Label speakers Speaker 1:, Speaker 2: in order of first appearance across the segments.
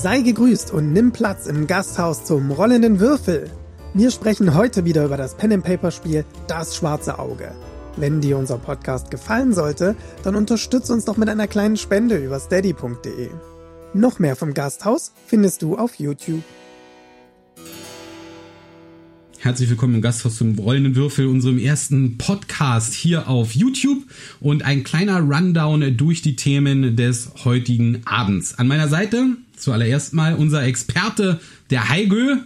Speaker 1: Sei gegrüßt und nimm Platz im Gasthaus zum rollenden Würfel. Wir sprechen heute wieder über das Pen and Paper Spiel Das schwarze Auge. Wenn dir unser Podcast gefallen sollte, dann unterstütz uns doch mit einer kleinen Spende über steady.de. Noch mehr vom Gasthaus findest du auf YouTube.
Speaker 2: Herzlich willkommen im Gasthaus zum Rollenden Würfel, unserem ersten Podcast hier auf YouTube und ein kleiner Rundown durch die Themen des heutigen Abends. An meiner Seite zuallererst mal unser Experte, der Heigö.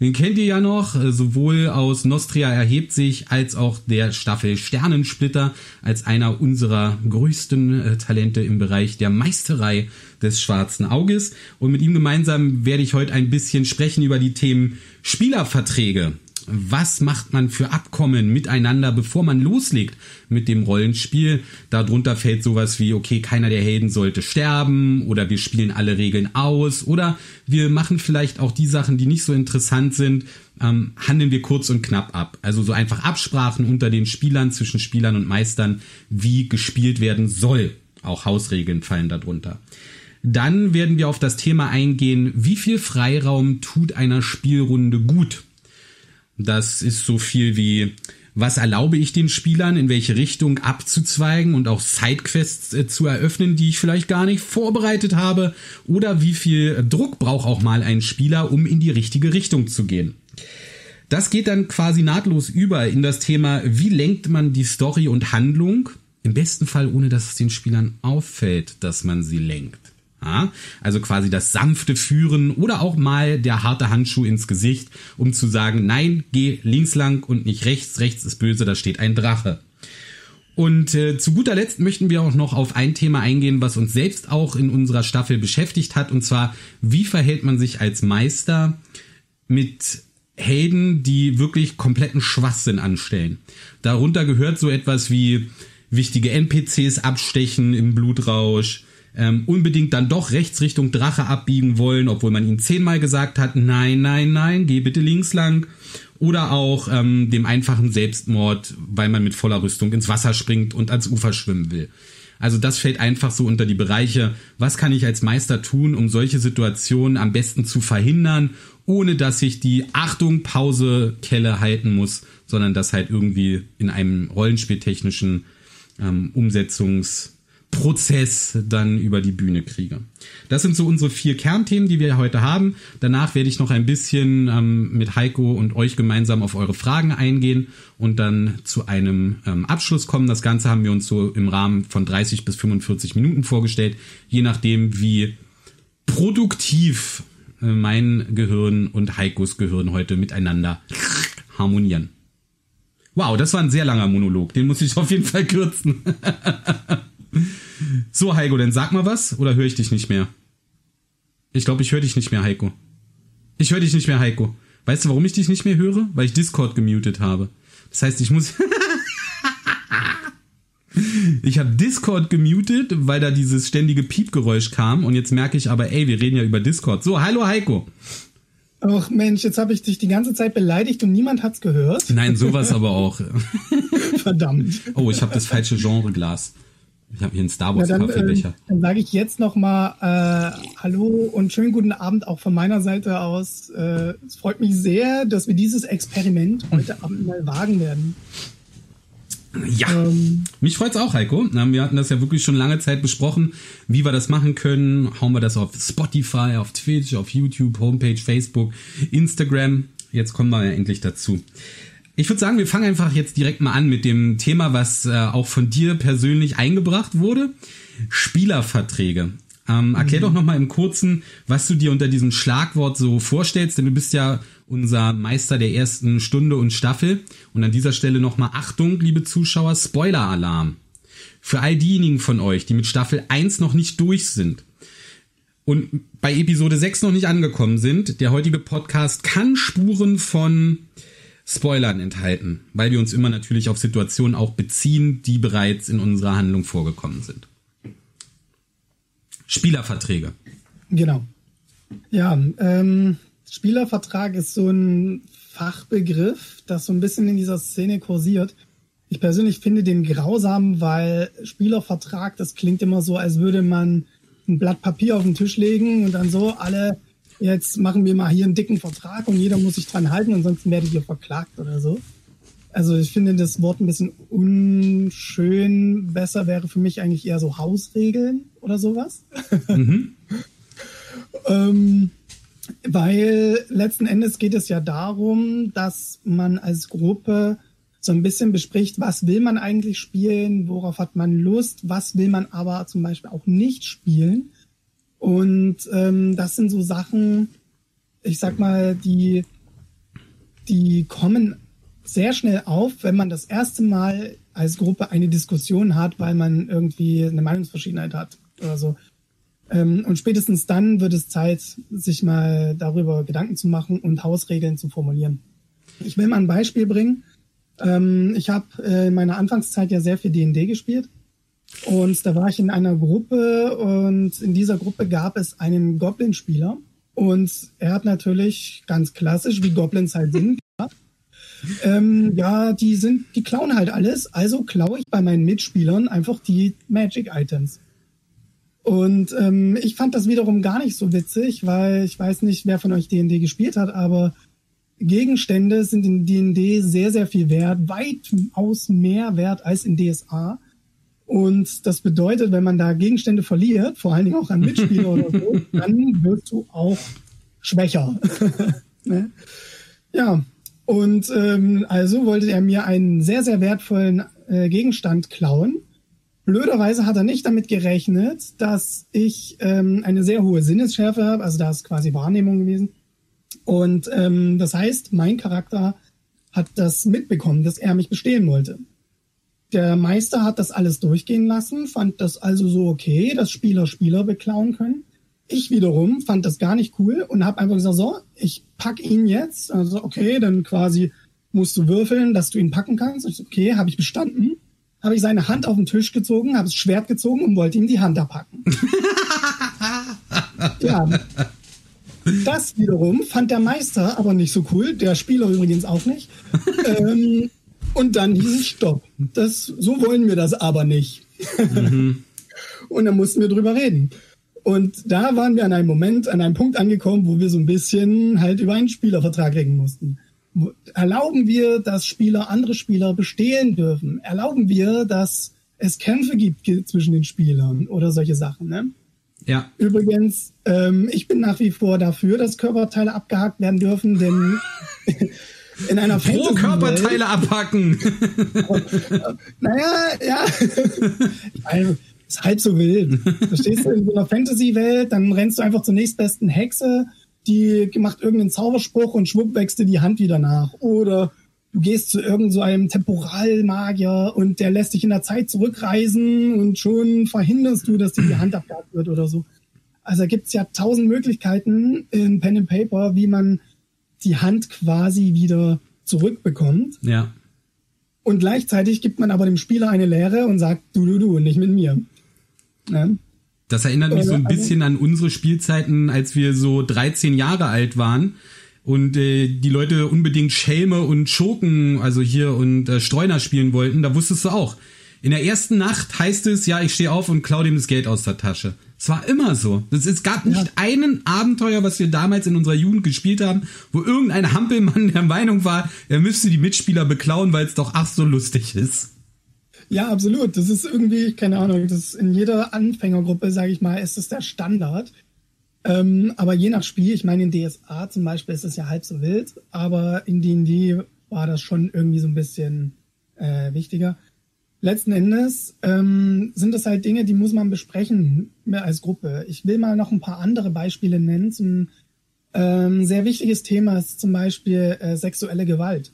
Speaker 2: Den kennt ihr ja noch, sowohl aus Nostria erhebt sich als auch der Staffel Sternensplitter als einer unserer größten äh, Talente im Bereich der Meisterei des schwarzen Auges. Und mit ihm gemeinsam werde ich heute ein bisschen sprechen über die Themen Spielerverträge, was macht man für Abkommen miteinander, bevor man loslegt mit dem Rollenspiel. Darunter fällt sowas wie, okay, keiner der Helden sollte sterben oder wir spielen alle Regeln aus oder wir machen vielleicht auch die Sachen, die nicht so interessant sind, ähm, handeln wir kurz und knapp ab. Also so einfach Absprachen unter den Spielern, zwischen Spielern und Meistern, wie gespielt werden soll. Auch Hausregeln fallen darunter. Dann werden wir auf das Thema eingehen, wie viel Freiraum tut einer Spielrunde gut das ist so viel wie, was erlaube ich den Spielern, in welche Richtung abzuzweigen und auch Sidequests äh, zu eröffnen, die ich vielleicht gar nicht vorbereitet habe? Oder wie viel Druck braucht auch mal ein Spieler, um in die richtige Richtung zu gehen? Das geht dann quasi nahtlos über in das Thema, wie lenkt man die Story und Handlung? Im besten Fall, ohne dass es den Spielern auffällt, dass man sie lenkt. Ja, also quasi das sanfte Führen oder auch mal der harte Handschuh ins Gesicht, um zu sagen, nein, geh links lang und nicht rechts, rechts ist böse, da steht ein Drache. Und äh, zu guter Letzt möchten wir auch noch auf ein Thema eingehen, was uns selbst auch in unserer Staffel beschäftigt hat, und zwar, wie verhält man sich als Meister mit Helden, die wirklich kompletten Schwachsinn anstellen. Darunter gehört so etwas wie wichtige NPCs abstechen im Blutrausch, ähm, unbedingt dann doch rechts Richtung Drache abbiegen wollen, obwohl man ihnen zehnmal gesagt hat, nein, nein, nein, geh bitte links lang. Oder auch ähm, dem einfachen Selbstmord, weil man mit voller Rüstung ins Wasser springt und ans Ufer schwimmen will. Also das fällt einfach so unter die Bereiche, was kann ich als Meister tun, um solche Situationen am besten zu verhindern, ohne dass ich die Achtung Pause Kelle halten muss, sondern das halt irgendwie in einem rollenspieltechnischen ähm, Umsetzungs Prozess dann über die Bühne kriege. Das sind so unsere vier Kernthemen, die wir heute haben. Danach werde ich noch ein bisschen ähm, mit Heiko und euch gemeinsam auf eure Fragen eingehen und dann zu einem ähm, Abschluss kommen. Das Ganze haben wir uns so im Rahmen von 30 bis 45 Minuten vorgestellt, je nachdem, wie produktiv äh, mein Gehirn und Heikos Gehirn heute miteinander harmonieren. Wow, das war ein sehr langer Monolog. Den muss ich auf jeden Fall kürzen. So, Heiko, dann sag mal was oder höre ich dich nicht mehr? Ich glaube, ich höre dich nicht mehr, Heiko. Ich höre dich nicht mehr, Heiko. Weißt du, warum ich dich nicht mehr höre? Weil ich Discord gemutet habe. Das heißt, ich muss. ich habe Discord gemutet, weil da dieses ständige Piepgeräusch kam. Und jetzt merke ich aber, ey, wir reden ja über Discord. So, hallo Heiko.
Speaker 1: Ach Mensch, jetzt habe ich dich die ganze Zeit beleidigt und niemand hat's gehört.
Speaker 2: Nein, sowas aber auch.
Speaker 1: Verdammt.
Speaker 2: Oh, ich habe das falsche Genreglas. Ich habe hier einen Star Wars dann, Kaffeebecher.
Speaker 1: Äh, dann sage ich jetzt nochmal äh, Hallo und schönen guten Abend auch von meiner Seite aus. Äh, es freut mich sehr, dass wir dieses Experiment heute Abend mal wagen werden.
Speaker 2: Ja, ähm, mich freut's auch, Heiko. Wir hatten das ja wirklich schon lange Zeit besprochen, wie wir das machen können. Hauen wir das auf Spotify, auf Twitch, auf YouTube, Homepage, Facebook, Instagram. Jetzt kommen wir ja endlich dazu. Ich würde sagen, wir fangen einfach jetzt direkt mal an mit dem Thema, was äh, auch von dir persönlich eingebracht wurde. Spielerverträge. Ähm, erklär mhm. doch nochmal im Kurzen, was du dir unter diesem Schlagwort so vorstellst, denn du bist ja unser Meister der ersten Stunde und Staffel. Und an dieser Stelle nochmal Achtung, liebe Zuschauer, Spoiler-Alarm. Für all diejenigen von euch, die mit Staffel 1 noch nicht durch sind und bei Episode 6 noch nicht angekommen sind, der heutige Podcast kann Spuren von Spoilern enthalten, weil wir uns immer natürlich auf Situationen auch beziehen, die bereits in unserer Handlung vorgekommen sind. Spielerverträge.
Speaker 1: Genau. Ja, ähm, Spielervertrag ist so ein Fachbegriff, das so ein bisschen in dieser Szene kursiert. Ich persönlich finde den grausam, weil Spielervertrag, das klingt immer so, als würde man
Speaker 3: ein Blatt Papier auf den Tisch legen und dann so alle, jetzt machen wir mal hier einen dicken Vertrag und jeder muss sich dran halten, ansonsten werdet ihr verklagt oder so. Also ich finde das Wort ein bisschen unschön. Besser wäre für mich eigentlich eher so Hausregeln oder sowas. Mhm. ähm, weil letzten Endes geht es ja darum, dass man als Gruppe so ein bisschen bespricht, was will man eigentlich spielen, worauf hat man Lust, was will man aber zum Beispiel auch nicht spielen. Und ähm, das sind so Sachen, ich sag mal, die, die kommen sehr schnell auf, wenn man das erste Mal als Gruppe eine Diskussion hat, weil man irgendwie eine Meinungsverschiedenheit hat oder so. Ähm, und spätestens dann wird es Zeit, sich mal darüber Gedanken zu machen und Hausregeln zu formulieren. Ich will mal ein Beispiel bringen. Ähm, ich habe äh, in meiner Anfangszeit ja sehr viel D&D gespielt. Und da war ich in einer Gruppe und in dieser Gruppe gab es einen Goblin-Spieler. Und er hat natürlich ganz klassisch, wie Goblins halt sind, ähm, ja, die sind, die klauen halt alles. Also klaue ich bei meinen Mitspielern einfach die Magic-Items. Und ähm, ich fand das wiederum gar nicht so witzig, weil ich weiß nicht, wer von euch D&D gespielt hat, aber Gegenstände sind in D&D sehr, sehr viel wert, weitaus mehr wert als in DSA. Und das bedeutet, wenn man da Gegenstände verliert, vor allen Dingen auch an Mitspieler oder so, dann wirst du auch schwächer. ne? Ja, und ähm, also wollte er mir einen sehr, sehr wertvollen äh, Gegenstand klauen. Blöderweise hat er nicht damit gerechnet, dass ich ähm, eine sehr hohe Sinnesschärfe habe, also da ist quasi Wahrnehmung gewesen. Und ähm, das heißt, mein Charakter hat das mitbekommen, dass er mich bestehlen wollte. Der Meister hat das alles durchgehen lassen, fand das also so okay, dass Spieler Spieler beklauen können. Ich wiederum fand das gar nicht cool und habe einfach gesagt, so, ich pack ihn jetzt. Also okay, dann quasi musst du würfeln, dass du ihn packen kannst. Ich so, okay, habe ich bestanden. Habe ich seine Hand auf den Tisch gezogen, habe das Schwert gezogen und wollte ihm die Hand abpacken. ja. Das wiederum fand der Meister aber nicht so cool, der Spieler übrigens auch nicht. ähm, und dann hieß es Stopp. Das, so wollen wir das aber nicht. Mhm. und dann mussten wir drüber reden. Und da waren wir an einem Moment, an einem Punkt angekommen, wo wir so ein bisschen halt über einen Spielervertrag reden mussten. Erlauben wir, dass Spieler andere Spieler bestehlen dürfen? Erlauben wir, dass es Kämpfe gibt zwischen den Spielern oder solche Sachen? Ne?
Speaker 2: Ja.
Speaker 3: Übrigens, ähm, ich bin nach wie vor dafür, dass Körperteile abgehakt werden dürfen, denn in einer
Speaker 2: Pro Körperteile abhacken.
Speaker 3: naja, ja. Also, ist halb so wild. Da stehst du in so einer Fantasy-Welt, dann rennst du einfach zur nächstbesten Hexe, die macht irgendeinen Zauberspruch und schwupp wächst dir die Hand wieder nach. Oder du gehst zu irgendeinem so einem Temporalmagier und der lässt dich in der Zeit zurückreisen und schon verhinderst du, dass dir die Hand abgehakt wird oder so. Also gibt's ja tausend Möglichkeiten in Pen and Paper, wie man die Hand quasi wieder zurückbekommt.
Speaker 2: Ja.
Speaker 3: Und gleichzeitig gibt man aber dem Spieler eine Lehre und sagt, du, du, du, nicht mit mir.
Speaker 2: Ja. Das erinnert mich so ein bisschen an unsere Spielzeiten, als wir so 13 Jahre alt waren und äh, die Leute unbedingt Schelme und Schurken, also hier und äh, Streuner spielen wollten. Da wusstest du auch. In der ersten Nacht heißt es, ja, ich stehe auf und klau dem das Geld aus der Tasche. Es war immer so. Es gab nicht ja. einen Abenteuer, was wir damals in unserer Jugend gespielt haben, wo irgendein Hampelmann der Meinung war, er müsste die Mitspieler beklauen, weil es doch ach so lustig ist.
Speaker 3: Ja, absolut. Das ist irgendwie, keine Ahnung, das ist in jeder Anfängergruppe, sage ich mal, ist das der Standard. Ähm, aber je nach Spiel, ich meine, in DSA zum Beispiel ist es ja halb so wild, aber in D&D war das schon irgendwie so ein bisschen äh, wichtiger. Letzten Endes ähm, sind das halt Dinge, die muss man besprechen als Gruppe. Ich will mal noch ein paar andere Beispiele nennen. Zum ähm, sehr wichtiges Thema ist zum Beispiel äh, sexuelle Gewalt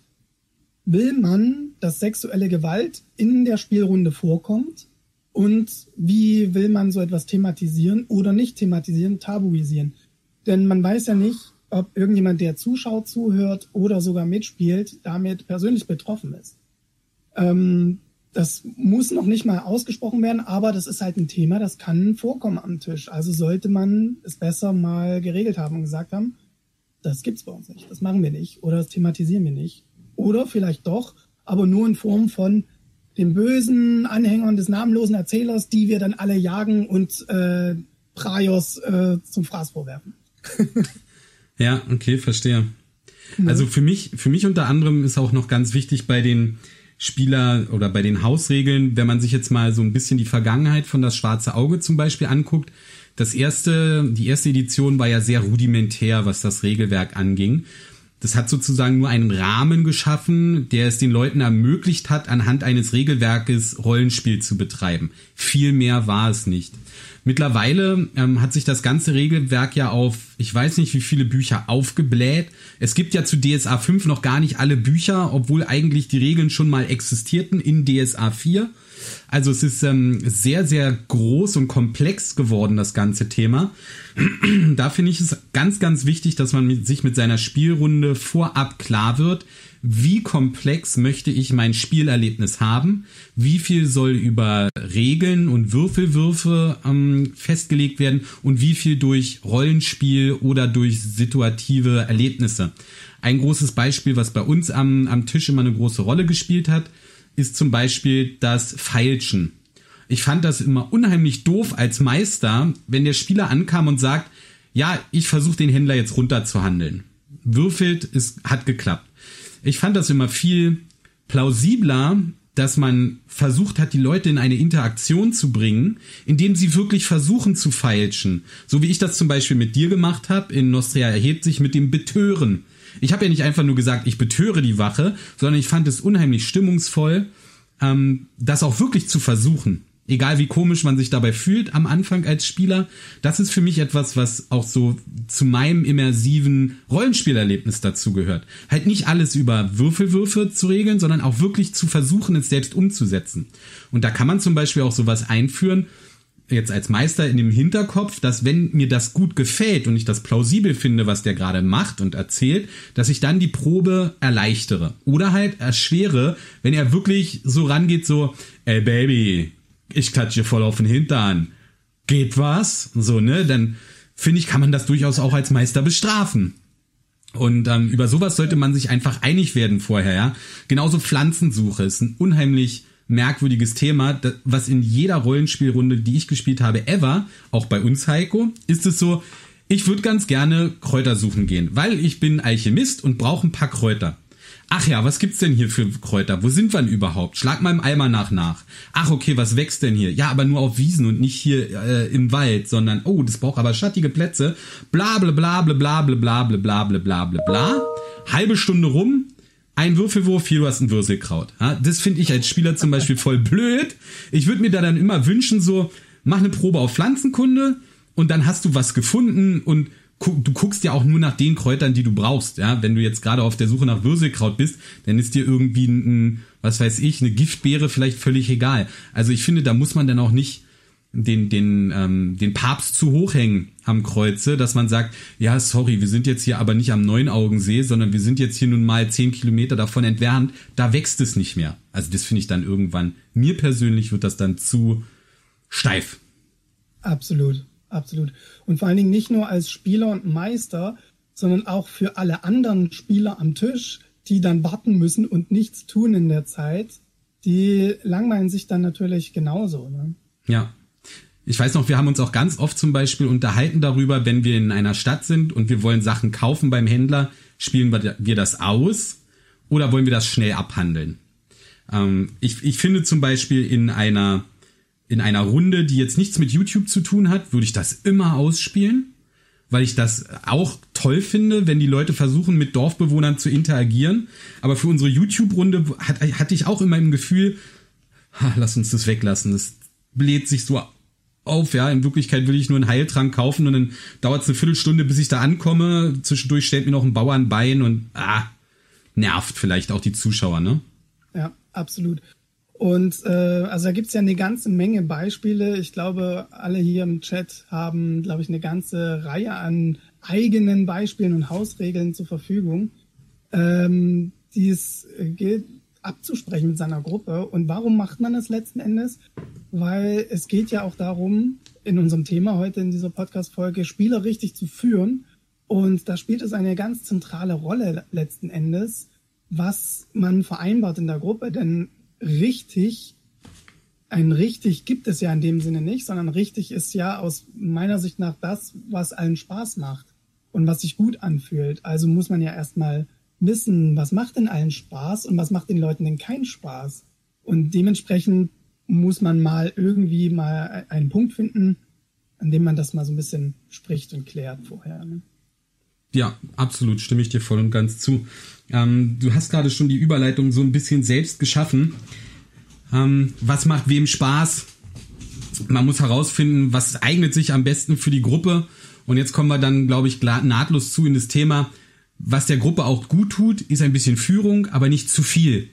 Speaker 3: will man, dass sexuelle Gewalt in der Spielrunde vorkommt? Und wie will man so etwas thematisieren oder nicht thematisieren, tabuisieren? Denn man weiß ja nicht, ob irgendjemand, der zuschaut, zuhört oder sogar mitspielt, damit persönlich betroffen ist. Ähm, das muss noch nicht mal ausgesprochen werden, aber das ist halt ein Thema, das kann vorkommen am Tisch. Also sollte man es besser mal geregelt haben und gesagt haben, das gibt's bei uns nicht, das machen wir nicht oder das thematisieren wir nicht. Oder vielleicht doch, aber nur in Form von den bösen Anhängern des namenlosen Erzählers, die wir dann alle jagen und äh,
Speaker 1: Praios äh, zum Fraß vorwerfen.
Speaker 2: ja, okay, verstehe. Also für mich, für mich unter anderem ist auch noch ganz wichtig bei den Spieler oder bei den Hausregeln, wenn man sich jetzt mal so ein bisschen die Vergangenheit von das Schwarze Auge zum Beispiel anguckt. Das erste, die erste Edition war ja sehr rudimentär, was das Regelwerk anging. Das hat sozusagen nur einen Rahmen geschaffen, der es den Leuten ermöglicht hat, anhand eines Regelwerkes Rollenspiel zu betreiben. Viel mehr war es nicht. Mittlerweile ähm, hat sich das ganze Regelwerk ja auf, ich weiß nicht wie viele Bücher aufgebläht. Es gibt ja zu DSA 5 noch gar nicht alle Bücher, obwohl eigentlich die Regeln schon mal existierten in DSA 4. Also es ist ähm, sehr, sehr groß und komplex geworden, das ganze Thema. da finde ich es ganz, ganz wichtig, dass man mit, sich mit seiner Spielrunde vorab klar wird, wie komplex möchte ich mein Spielerlebnis haben, wie viel soll über Regeln und Würfelwürfe ähm, festgelegt werden und wie viel durch Rollenspiel oder durch situative Erlebnisse. Ein großes Beispiel, was bei uns am, am Tisch immer eine große Rolle gespielt hat, ist zum Beispiel das Feilschen. Ich fand das immer unheimlich doof als Meister, wenn der Spieler ankam und sagt, ja, ich versuche den Händler jetzt runterzuhandeln. Würfelt, es hat geklappt. Ich fand das immer viel plausibler, dass man versucht hat, die Leute in eine Interaktion zu bringen, indem sie wirklich versuchen zu feilschen. So wie ich das zum Beispiel mit dir gemacht habe, in Nostria erhebt sich mit dem Betören. Ich habe ja nicht einfach nur gesagt, ich betöre die Wache, sondern ich fand es unheimlich stimmungsvoll, ähm, das auch wirklich zu versuchen. Egal wie komisch man sich dabei fühlt am Anfang als Spieler, das ist für mich etwas, was auch so zu meinem immersiven Rollenspielerlebnis dazu gehört. Halt nicht alles über Würfelwürfe zu regeln, sondern auch wirklich zu versuchen, es selbst umzusetzen. Und da kann man zum Beispiel auch sowas einführen, jetzt als Meister in dem Hinterkopf, dass wenn mir das gut gefällt und ich das plausibel finde, was der gerade macht und erzählt, dass ich dann die Probe erleichtere oder halt erschwere, wenn er wirklich so rangeht, so, ey Baby, ich klatsche voll auf den Hintern, geht was? So, ne, dann finde ich, kann man das durchaus auch als Meister bestrafen. Und ähm, über sowas sollte man sich einfach einig werden vorher, ja. Genauso Pflanzensuche ist ein unheimlich merkwürdiges Thema, was in jeder Rollenspielrunde, die ich gespielt habe, ever, auch bei uns Heiko, ist es so, ich würde ganz gerne Kräuter suchen gehen, weil ich bin Alchemist und brauche ein paar Kräuter. Ach ja, was gibt's denn hier für Kräuter? Wo sind wir denn überhaupt? Schlag mal im Eimer nach nach. Ach okay, was wächst denn hier? Ja, aber nur auf Wiesen und nicht hier äh, im Wald, sondern oh, das braucht aber schattige Plätze. Bla bla bla bla bla bla bla bla bla bla bla. Halbe Stunde rum, ein Würfelwurf, hier du hast ein Würfelkraut. Das finde ich als Spieler zum Beispiel voll blöd. Ich würde mir da dann immer wünschen, so, mach eine Probe auf Pflanzenkunde und dann hast du was gefunden und du guckst ja auch nur nach den Kräutern, die du brauchst. Ja, wenn du jetzt gerade auf der Suche nach Würfelkraut bist, dann ist dir irgendwie ein, was weiß ich, eine Giftbeere vielleicht völlig egal. Also ich finde, da muss man dann auch nicht den, den, ähm, den Papst zu hoch hängen am Kreuze, dass man sagt, ja, sorry, wir sind jetzt hier aber nicht am Neunaugensee, sondern wir sind jetzt hier nun mal zehn Kilometer davon entfernt, da wächst es nicht mehr. Also das finde ich dann irgendwann, mir persönlich wird das dann zu steif.
Speaker 1: Absolut, absolut. Und vor allen Dingen nicht nur als Spieler und Meister, sondern auch für alle anderen Spieler am Tisch, die dann warten müssen und nichts tun in der Zeit, die langweilen sich dann natürlich genauso. Ne?
Speaker 2: Ja, ich weiß noch, wir haben uns auch ganz oft zum Beispiel unterhalten darüber, wenn wir in einer Stadt sind und wir wollen Sachen kaufen beim Händler, spielen wir das aus oder wollen wir das schnell abhandeln? Ähm, ich, ich finde zum Beispiel in einer, in einer Runde, die jetzt nichts mit YouTube zu tun hat, würde ich das immer ausspielen, weil ich das auch toll finde, wenn die Leute versuchen, mit Dorfbewohnern zu interagieren. Aber für unsere YouTube-Runde hat, hatte ich auch immer im Gefühl, ha, lass uns das weglassen. Das bläht sich so auf, ja, in Wirklichkeit will ich nur einen Heiltrank kaufen und dann dauert es eine Viertelstunde, bis ich da ankomme. Zwischendurch stellt mir noch ein Bauer ein Bein und ah, nervt vielleicht auch die Zuschauer, ne?
Speaker 1: Ja, absolut. Und äh, also da gibt's ja eine ganze Menge Beispiele. Ich glaube, alle hier im Chat haben, glaube ich, eine ganze Reihe an eigenen Beispielen und Hausregeln zur Verfügung, ähm, die es gilt abzusprechen mit seiner Gruppe. Und warum macht man das letzten Endes? Weil es geht ja auch darum, in unserem Thema heute in dieser Podcast-Folge, Spieler richtig zu führen. Und da spielt es eine ganz zentrale Rolle letzten Endes, was man vereinbart in der Gruppe. Denn richtig
Speaker 3: ein richtig gibt es ja in dem Sinne nicht, sondern richtig ist ja aus meiner Sicht nach das, was allen Spaß macht und was sich gut anfühlt. Also muss man ja erstmal wissen, was macht denn allen Spaß und was macht den Leuten denn keinen Spaß. Und dementsprechend muss man mal irgendwie mal einen Punkt finden, an dem man das mal so ein bisschen spricht und klärt vorher. Ne?
Speaker 2: Ja, absolut, stimme ich dir voll und ganz zu. Ähm, du hast gerade schon die Überleitung so ein bisschen selbst geschaffen. Ähm, was macht wem Spaß? Man muss herausfinden, was eignet sich am besten für die Gruppe. Und jetzt kommen wir dann, glaube ich, nahtlos zu in das Thema, was der Gruppe auch gut tut, ist ein bisschen Führung, aber nicht zu viel.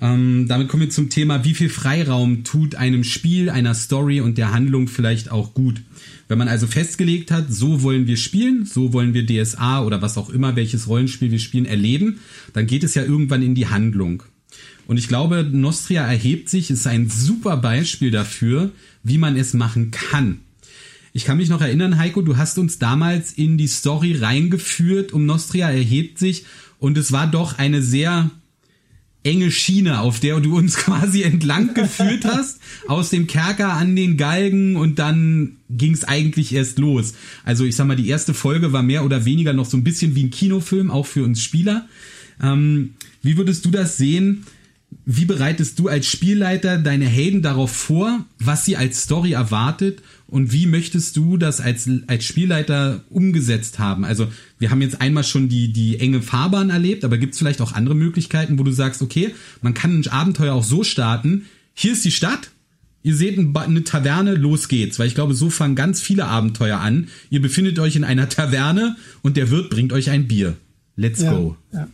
Speaker 2: Ähm, damit kommen wir zum Thema, wie viel Freiraum tut einem Spiel, einer Story und der Handlung vielleicht auch gut. Wenn man also festgelegt hat, so wollen wir spielen, so wollen wir DSA oder was auch immer, welches Rollenspiel wir spielen, erleben, dann geht es ja irgendwann in die Handlung. Und ich glaube, Nostria erhebt sich, ist ein super Beispiel dafür, wie man es machen kann. Ich kann mich noch erinnern, Heiko, du hast uns damals in die Story reingeführt, um Nostria erhebt sich und es war doch eine sehr enge Schiene, auf der du uns quasi entlang geführt hast, aus dem Kerker an den Galgen und dann ging es eigentlich erst los. Also ich sag mal, die erste Folge war mehr oder weniger noch so ein bisschen wie ein Kinofilm, auch für uns Spieler. Ähm, wie würdest du das sehen? Wie bereitest du als Spielleiter deine Helden darauf vor, was sie als Story erwartet und wie möchtest du das als, als Spielleiter umgesetzt haben? Also wir haben jetzt einmal schon die, die enge Fahrbahn erlebt, aber gibt es vielleicht auch andere Möglichkeiten, wo du sagst, okay, man kann ein Abenteuer auch so starten, hier ist die Stadt, ihr seht eine Taverne, los geht's. Weil ich glaube, so fangen ganz viele Abenteuer an. Ihr befindet euch in einer Taverne und der Wirt bringt euch ein Bier. Let's
Speaker 3: ja,
Speaker 2: go.
Speaker 3: Ja.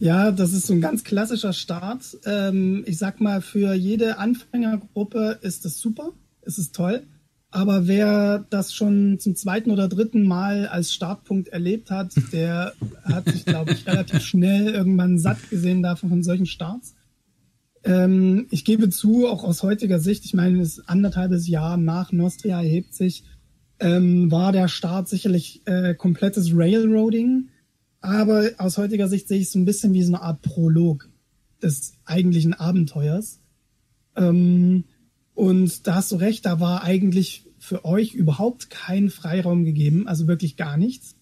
Speaker 3: ja. das ist so ein ganz klassischer Start. Ähm, ich sag mal, für jede Anfängergruppe ist das super, ist es toll. Aber wer das schon zum zweiten oder dritten Mal als Startpunkt erlebt hat, der hat sich, glaube ich, relativ schnell irgendwann satt gesehen davon von solchen Starts. Ähm, ich gebe zu, auch aus heutiger Sicht, ich meine, es anderthalbes Jahr nach Nostria erhebt sich, ähm, war der Start sicherlich äh, komplettes Railroading. Aber aus heutiger Sicht sehe ich es so ein bisschen wie so eine Art Prolog des eigentlichen Abenteuers. Ähm, und da hast du recht, da war eigentlich für euch überhaupt kein Freiraum gegeben, also wirklich gar nichts,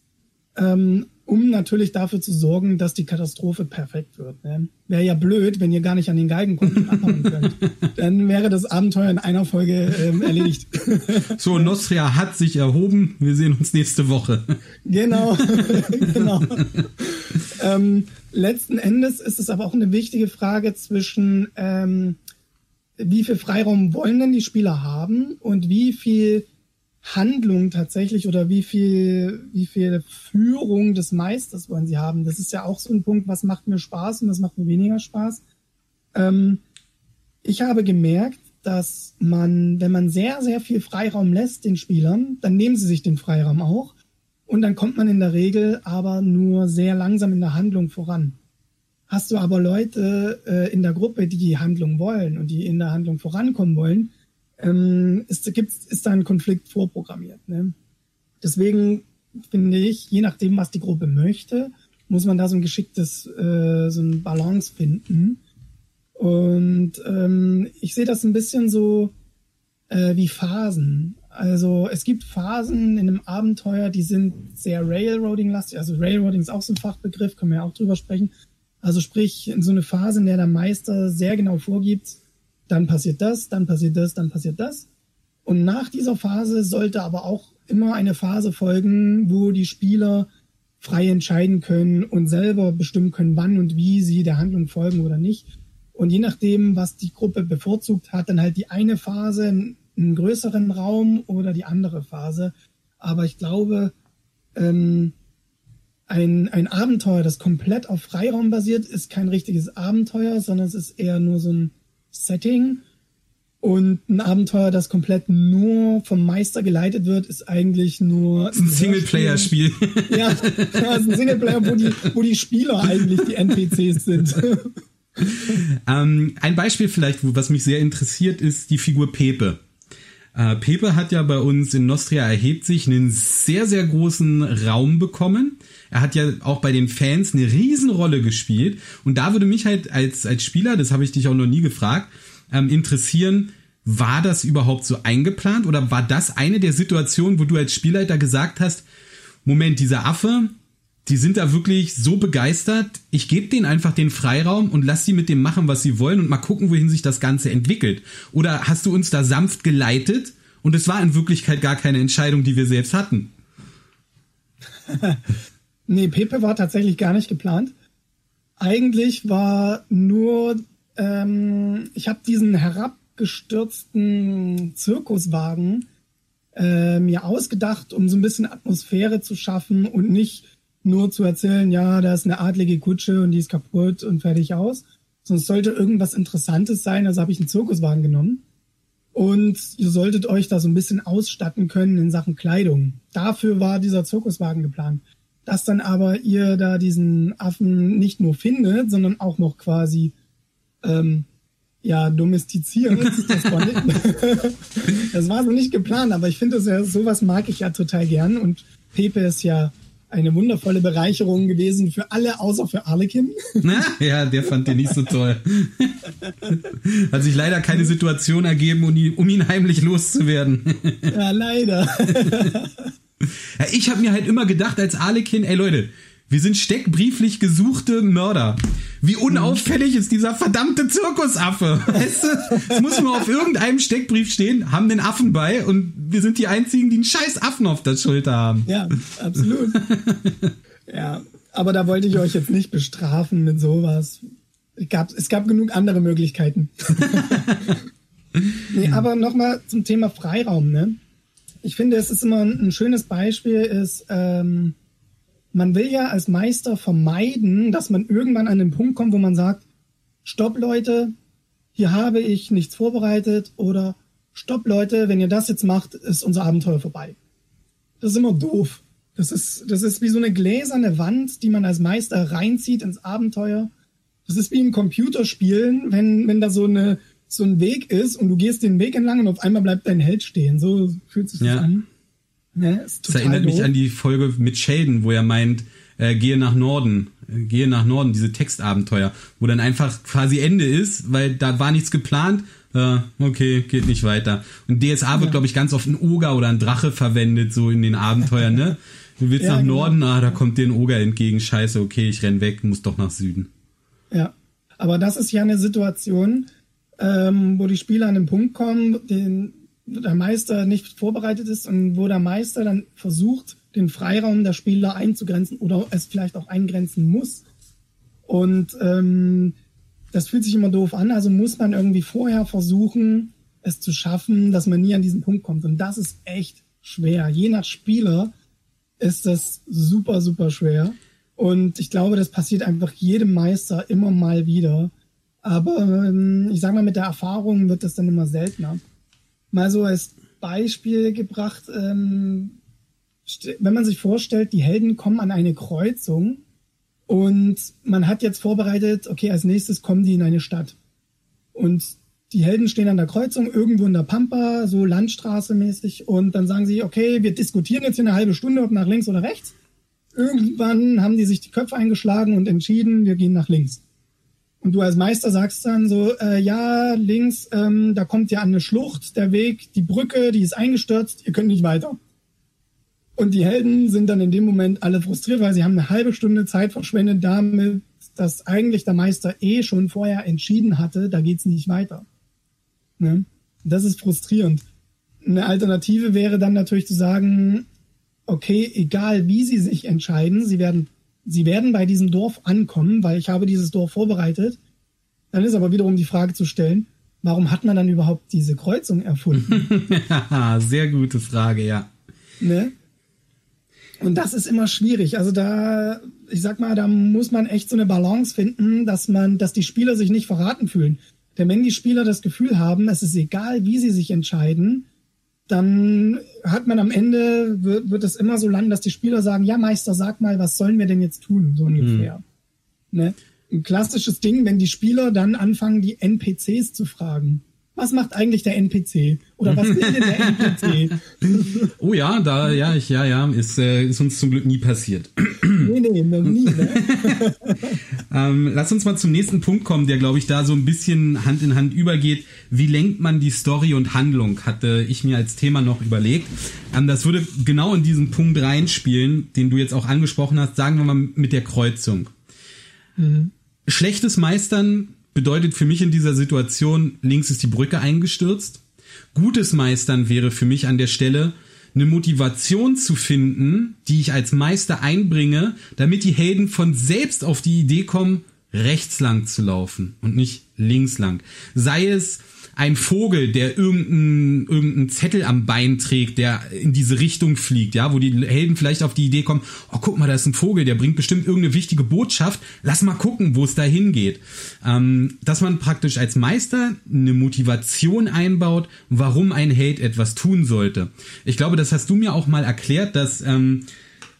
Speaker 3: ähm, um natürlich dafür zu sorgen, dass die Katastrophe perfekt wird. Ne? Wäre ja blöd, wenn ihr gar nicht an den Geigen kommt und abhauen könnt. Dann wäre das Abenteuer in einer Folge ähm, erledigt.
Speaker 2: so, Nostria hat sich erhoben. Wir sehen uns nächste Woche.
Speaker 3: Genau, genau. ähm, letzten Endes ist es aber auch eine wichtige Frage zwischen ähm, wie viel Freiraum wollen denn die Spieler haben und wie viel Handlung tatsächlich oder wie viel, wie viel Führung des Meisters wollen sie haben. Das ist ja auch so ein Punkt, was macht mir Spaß und was macht mir weniger Spaß. Ähm, ich habe gemerkt, dass man, wenn man sehr, sehr viel Freiraum lässt den Spielern, dann nehmen sie sich den Freiraum auch und dann kommt man in der Regel aber nur sehr langsam in der Handlung voran. Hast du aber Leute äh, in der Gruppe, die die Handlung wollen und die in der Handlung vorankommen wollen, ähm, ist, gibt's, ist da ein Konflikt vorprogrammiert. Ne? Deswegen finde ich, je nachdem, was die Gruppe möchte, muss man da so ein geschicktes, äh, so ein Balance finden. Und ähm, ich sehe das ein bisschen so äh, wie Phasen. Also es gibt Phasen in einem Abenteuer, die sind sehr Railroading-lastig. Also Railroading ist auch so ein Fachbegriff, können wir ja auch drüber sprechen. Also sprich, in so eine Phase, in der der Meister sehr genau vorgibt, dann passiert das, dann passiert das, dann passiert das. Und nach dieser Phase sollte aber auch immer eine Phase folgen, wo die Spieler frei entscheiden können und selber bestimmen können, wann und wie sie der Handlung folgen oder nicht. Und je nachdem, was die Gruppe bevorzugt, hat dann halt die eine Phase einen größeren Raum oder die andere Phase. Aber ich glaube, ähm, ein, ein Abenteuer, das komplett auf Freiraum basiert, ist kein richtiges Abenteuer, sondern es ist eher nur so ein Setting. Und ein Abenteuer, das komplett nur vom Meister geleitet wird, ist eigentlich nur
Speaker 2: ein, ein Singleplayer-Spiel.
Speaker 3: Ja, ist ein Singleplayer, wo die, wo die Spieler eigentlich die NPCs sind.
Speaker 2: ähm, ein Beispiel vielleicht, was mich sehr interessiert, ist die Figur Pepe. Äh, Pepe hat ja bei uns in Nostria erhebt sich einen sehr, sehr großen Raum bekommen. Er hat ja auch bei den Fans eine Riesenrolle gespielt. Und da würde mich halt als, als Spieler, das habe ich dich auch noch nie gefragt, ähm, interessieren, war das überhaupt so eingeplant oder war das eine der Situationen, wo du als Spielleiter gesagt hast, Moment, dieser Affe, die sind da wirklich so begeistert, ich gebe denen einfach den Freiraum und lass sie mit dem machen, was sie wollen und mal gucken, wohin sich das Ganze entwickelt. Oder hast du uns da sanft geleitet und es war in Wirklichkeit gar keine Entscheidung, die wir selbst hatten?
Speaker 3: nee, Pepe war tatsächlich gar nicht geplant. Eigentlich war nur, ähm, ich habe diesen herabgestürzten Zirkuswagen äh, mir ausgedacht, um so ein bisschen Atmosphäre zu schaffen und nicht nur zu erzählen, ja, da ist eine adlige Kutsche und die ist kaputt und fertig aus. Sonst sollte irgendwas Interessantes sein, also habe ich einen Zirkuswagen genommen. Und ihr solltet euch da so ein bisschen ausstatten können in Sachen Kleidung. Dafür war dieser Zirkuswagen geplant. Dass dann aber ihr da diesen Affen nicht nur findet, sondern auch noch quasi ähm, ja domestiziert. Das war, nicht, das war so nicht geplant, aber ich finde das ja, sowas mag ich ja total gern. Und Pepe ist ja eine wundervolle Bereicherung gewesen für alle, außer für Arlekin.
Speaker 2: ja, der fand den nicht so toll. Hat sich leider keine Situation ergeben, um ihn, um ihn heimlich loszuwerden.
Speaker 3: ja, leider.
Speaker 2: ja, ich habe mir halt immer gedacht als Arlekin, ey Leute, wir sind steckbrieflich gesuchte Mörder. Wie unauffällig ist dieser verdammte Zirkusaffe? Weißt du, es muss nur auf irgendeinem Steckbrief stehen, haben den Affen bei und wir sind die einzigen, die einen scheiß Affen auf der Schulter haben.
Speaker 3: Ja, absolut. ja, aber da wollte ich euch jetzt nicht bestrafen mit sowas. Es gab, es gab genug andere Möglichkeiten. nee, aber nochmal zum Thema Freiraum, ne? Ich finde, es ist immer ein schönes Beispiel, ist, ähm, man will ja als Meister vermeiden, dass man irgendwann an den Punkt kommt, wo man sagt, stopp Leute, hier habe ich nichts vorbereitet oder stopp Leute, wenn ihr das jetzt macht, ist unser Abenteuer vorbei. Das ist immer doof. Das ist, das ist wie so eine gläserne Wand, die man als Meister reinzieht ins Abenteuer. Das ist wie im Computerspielen, wenn, wenn da so eine, so ein Weg ist und du gehst den Weg entlang und auf einmal bleibt dein Held stehen. So fühlt sich das ja. an.
Speaker 2: Ne, das erinnert mich an die Folge mit Sheldon, wo er meint, äh, gehe nach Norden, äh, gehe nach Norden, diese Textabenteuer, wo dann einfach quasi Ende ist, weil da war nichts geplant. Äh, okay, geht nicht weiter. Und DSA wird, ja. glaube ich, ganz oft ein Oger oder ein Drache verwendet, so in den Abenteuern, ne? Du willst ja, nach genau. Norden, ah, da kommt dir ein Oger entgegen, scheiße, okay, ich renn weg, muss doch nach Süden.
Speaker 3: Ja, aber das ist ja eine Situation, ähm, wo die Spieler an den Punkt kommen, den der Meister nicht vorbereitet ist und wo der Meister dann versucht, den Freiraum der Spieler einzugrenzen oder es vielleicht auch eingrenzen muss. Und ähm, das fühlt sich immer doof an, also muss man irgendwie vorher versuchen, es zu schaffen, dass man nie an diesen Punkt kommt. Und das ist echt schwer. Je nach Spieler ist das super, super schwer. Und ich glaube, das passiert einfach jedem Meister immer mal wieder. Aber ähm, ich sage mal, mit der Erfahrung wird das dann immer seltener mal so als Beispiel gebracht, ähm, wenn man sich vorstellt, die Helden kommen an eine Kreuzung und man hat jetzt vorbereitet, okay, als nächstes kommen die in eine Stadt. Und die Helden stehen an der Kreuzung, irgendwo in der Pampa, so Landstraße mäßig, und dann sagen sie, okay, wir diskutieren jetzt hier eine halbe Stunde, ob nach links oder rechts. Irgendwann haben die sich die Köpfe eingeschlagen und entschieden, wir gehen nach links. Und du als Meister sagst dann so, äh, ja, links, ähm, da kommt ja eine Schlucht, der Weg, die Brücke, die ist eingestürzt, ihr könnt nicht weiter. Und die Helden sind dann in dem Moment alle frustriert, weil sie haben eine halbe Stunde Zeit verschwendet damit, dass eigentlich der Meister eh schon vorher entschieden hatte, da geht's nicht weiter. Ne? Das ist frustrierend. Eine Alternative wäre dann natürlich zu sagen, okay, egal wie sie sich entscheiden, sie werden sie werden bei diesem Dorf ankommen, weil ich habe dieses Dorf vorbereitet. Dann ist aber wiederum die Frage zu stellen, warum hat man dann überhaupt diese Kreuzung erfunden?
Speaker 2: Sehr gute Frage, ja. Ne?
Speaker 3: Und das ist immer schwierig. Also da, ich sag mal, da muss man echt so eine Balance finden, dass man, dass die Spieler sich nicht verraten fühlen. Denn wenn die Spieler das Gefühl haben, es ist egal, wie sie sich entscheiden, dann hat man am Ende, wird, wird es immer so landen, dass die Spieler sagen, ja Meister, sag mal, was sollen wir denn jetzt tun, so ungefähr. Mhm. Ne? Ein klassisches Ding, wenn die Spieler dann anfangen, die NPCs zu fragen. Was macht eigentlich der NPC? Oder was will denn der NPC?
Speaker 2: oh ja, da, ja, ich, ja, ja, ist, äh, ist uns zum Glück nie passiert. nee, nee, noch nie. Ne? ähm, lass uns mal zum nächsten Punkt kommen, der, glaube ich, da so ein bisschen Hand in Hand übergeht. Wie lenkt man die Story und Handlung, hatte ich mir als Thema noch überlegt. Ähm, das würde genau in diesen Punkt reinspielen, den du jetzt auch angesprochen hast, sagen wir mal mit der Kreuzung. Mhm. Schlechtes Meistern bedeutet für mich in dieser Situation, links ist die Brücke eingestürzt. Gutes Meistern wäre für mich an der Stelle, eine Motivation zu finden, die ich als Meister einbringe, damit die Helden von selbst auf die Idee kommen, rechts lang zu laufen und nicht links lang. Sei es ein Vogel, der irgendeinen irgendein Zettel am Bein trägt, der in diese Richtung fliegt, ja, wo die Helden vielleicht auf die Idee kommen, oh, guck mal, da ist ein Vogel, der bringt bestimmt irgendeine wichtige Botschaft, lass mal gucken, wo es da hingeht. Ähm, dass man praktisch als Meister eine Motivation einbaut, warum ein Held etwas tun sollte. Ich glaube, das hast du mir auch mal erklärt, dass ähm,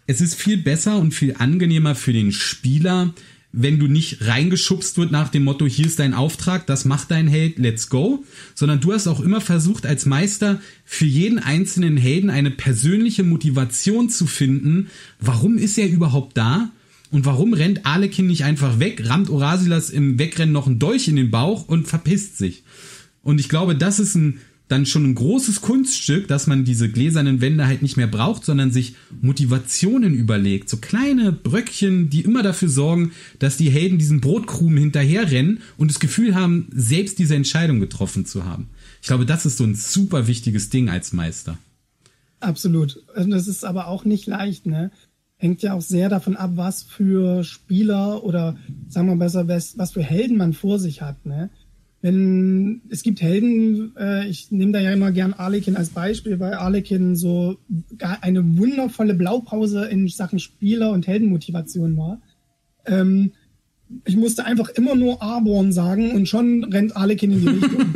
Speaker 2: es ist viel besser und viel angenehmer für den Spieler, wenn du nicht reingeschubst wird nach dem Motto, hier ist dein Auftrag, das macht dein Held, let's go, sondern du hast auch immer versucht, als Meister für jeden einzelnen Helden eine persönliche Motivation zu finden. Warum ist er überhaupt da? Und warum rennt Alekin nicht einfach weg, rammt Orasilas im Wegrennen noch ein Dolch in den Bauch und verpisst sich? Und ich glaube, das ist ein dann schon ein großes Kunststück, dass man diese gläsernen Wände halt nicht mehr braucht, sondern sich Motivationen überlegt. So kleine Bröckchen, die immer dafür sorgen, dass die Helden diesen Brotkrumen hinterherrennen und das Gefühl haben, selbst diese Entscheidung getroffen zu haben. Ich glaube, das ist so ein super wichtiges Ding als Meister.
Speaker 3: Absolut. Das ist aber auch nicht leicht, ne? Hängt ja auch sehr davon ab, was für Spieler oder sagen wir besser, was, was für Helden man vor sich hat, ne? Wenn es gibt Helden, äh, ich nehme da ja immer gern Arlekin als Beispiel, weil Arlekin so eine wundervolle Blaupause in Sachen Spieler und Heldenmotivation war. Ähm, ich musste einfach immer nur Arborn sagen und schon rennt Arlekin in die Richtung.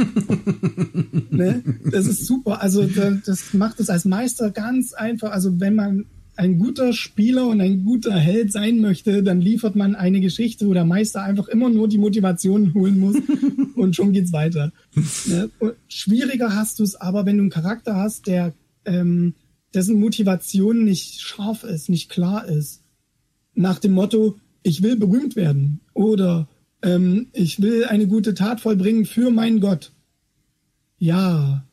Speaker 3: ne? Das ist super. Also das macht es als Meister ganz einfach. Also wenn man ein guter Spieler und ein guter Held sein möchte, dann liefert man eine Geschichte, wo der Meister einfach immer nur die Motivation holen muss und schon geht's weiter. Ne? Schwieriger hast du es aber, wenn du einen Charakter hast, der ähm, dessen Motivation nicht scharf ist, nicht klar ist. Nach dem Motto, ich will berühmt werden oder ähm, ich will eine gute Tat vollbringen für meinen Gott. Ja,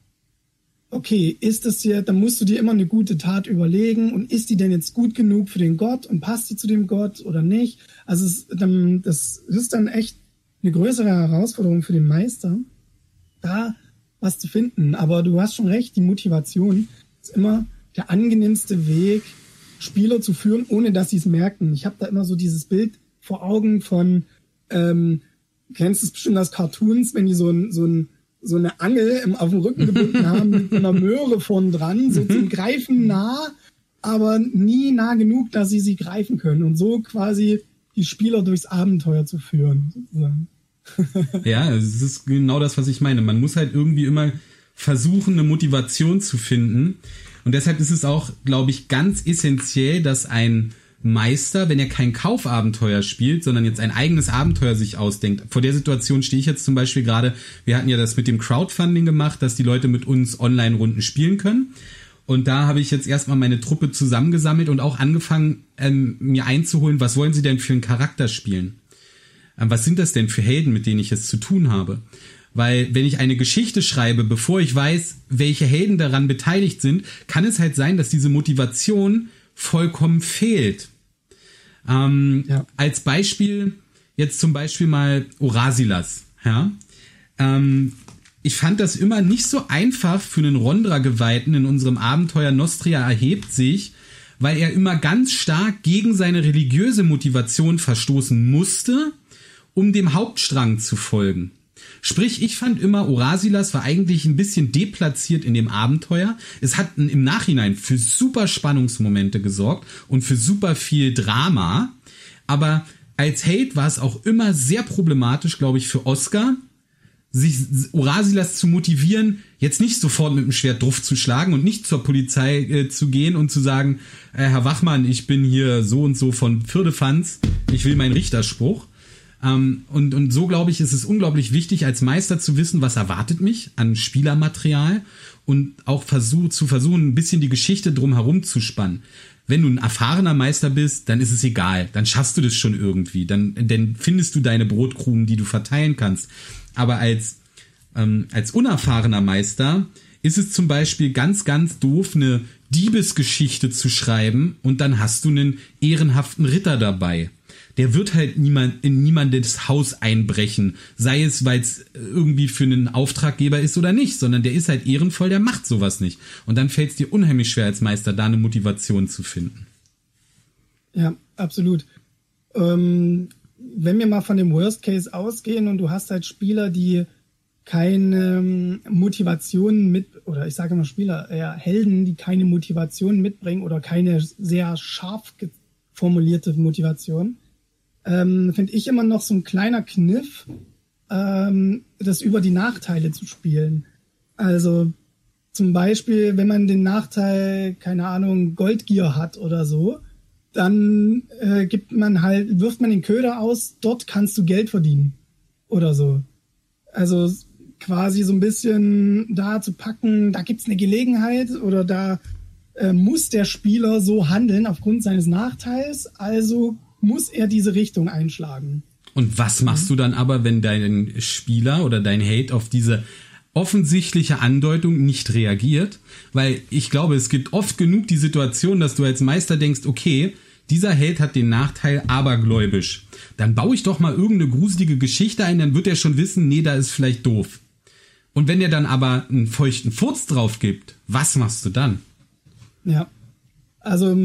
Speaker 3: okay, ist das hier, dann musst du dir immer eine gute Tat überlegen und ist die denn jetzt gut genug für den Gott und passt die zu dem Gott oder nicht? Also es, dann, das ist dann echt eine größere Herausforderung für den Meister, da was zu finden. Aber du hast schon recht, die Motivation ist immer der angenehmste Weg, Spieler zu führen, ohne dass sie es merken. Ich habe da immer so dieses Bild vor Augen von, ähm, kennst du es bestimmt aus Cartoons, wenn die so ein, so ein so eine Angel im, auf dem Rücken gebunden haben mit einer Möhre vorn dran, so zum Greifen nah, aber nie nah genug, dass sie sie greifen können und so quasi die Spieler durchs Abenteuer zu führen, sozusagen.
Speaker 2: ja, es ist genau das, was ich meine. Man muss halt irgendwie immer versuchen, eine Motivation zu finden. Und deshalb ist es auch, glaube ich, ganz essentiell, dass ein Meister, wenn er kein Kaufabenteuer spielt, sondern jetzt ein eigenes Abenteuer sich ausdenkt. Vor der Situation stehe ich jetzt zum Beispiel gerade, wir hatten ja das mit dem Crowdfunding gemacht, dass die Leute mit uns Online-Runden spielen können. Und da habe ich jetzt erstmal meine Truppe zusammengesammelt und auch angefangen, ähm, mir einzuholen, was wollen sie denn für einen Charakter spielen? Ähm, was sind das denn für Helden, mit denen ich es zu tun habe? Weil wenn ich eine Geschichte schreibe, bevor ich weiß, welche Helden daran beteiligt sind, kann es halt sein, dass diese Motivation vollkommen fehlt. Ähm, ja. Als Beispiel jetzt zum Beispiel mal Orasilas. Ja? Ähm, ich fand das immer nicht so einfach für einen Rondra-Geweihten in unserem Abenteuer Nostria erhebt sich, weil er immer ganz stark gegen seine religiöse Motivation verstoßen musste, um dem Hauptstrang zu folgen. Sprich, ich fand immer, Orasilas war eigentlich ein bisschen deplatziert in dem Abenteuer. Es hat im Nachhinein für super Spannungsmomente gesorgt und für super viel Drama. Aber als Hate war es auch immer sehr problematisch, glaube ich, für Oscar, sich Orasilas zu motivieren, jetzt nicht sofort mit dem Schwert drauf zu schlagen und nicht zur Polizei äh, zu gehen und zu sagen, äh, Herr Wachmann, ich bin hier so und so von Firdefanz, ich will meinen Richterspruch, Ähm, und, und so glaube ich, ist es unglaublich wichtig, als Meister zu wissen, was erwartet mich an Spielermaterial und auch versuch, zu versuchen, ein bisschen die Geschichte drumherum zu spannen. Wenn du ein erfahrener Meister bist, dann ist es egal. Dann schaffst du das schon irgendwie. Dann, dann findest du deine Brotkrumen, die du verteilen kannst. Aber als, ähm, als unerfahrener Meister ist es zum Beispiel ganz, ganz doof, eine Diebesgeschichte zu schreiben und dann hast du einen ehrenhaften Ritter dabei der wird halt niemand in niemandes Haus einbrechen, sei es, weil es irgendwie für einen Auftraggeber ist oder nicht, sondern der ist halt ehrenvoll, der macht sowas nicht. Und dann fällt es dir unheimlich schwer als Meister, da eine Motivation zu finden.
Speaker 3: Ja, absolut. Ähm, wenn wir mal von dem Worst Case ausgehen und du hast halt Spieler, die keine ähm, Motivation mit, oder ich sage mal Spieler, ja, Helden, die keine Motivation mitbringen oder keine sehr scharf formulierte Motivation, ähm, finde ich immer noch so ein kleiner Kniff, ähm, das über die Nachteile zu spielen. Also zum Beispiel, wenn man den Nachteil, keine Ahnung, Goldgier hat oder so, dann äh, gibt man halt, wirft man den Köder aus, dort kannst du Geld verdienen. Oder so. Also quasi so ein bisschen da zu packen, da gibt's eine Gelegenheit oder da äh, muss der Spieler so handeln aufgrund seines Nachteils, also muss er diese Richtung einschlagen.
Speaker 2: Und was machst du dann aber, wenn dein Spieler oder dein Hate auf diese offensichtliche Andeutung nicht reagiert? Weil ich glaube, es gibt oft genug die Situation, dass du als Meister denkst, okay, dieser Held hat den Nachteil abergläubisch. Dann baue ich doch mal irgendeine gruselige Geschichte ein, dann wird er schon wissen, nee, da ist vielleicht doof. Und wenn er dann aber einen feuchten Furz drauf gibt, was machst du dann?
Speaker 3: Ja. Also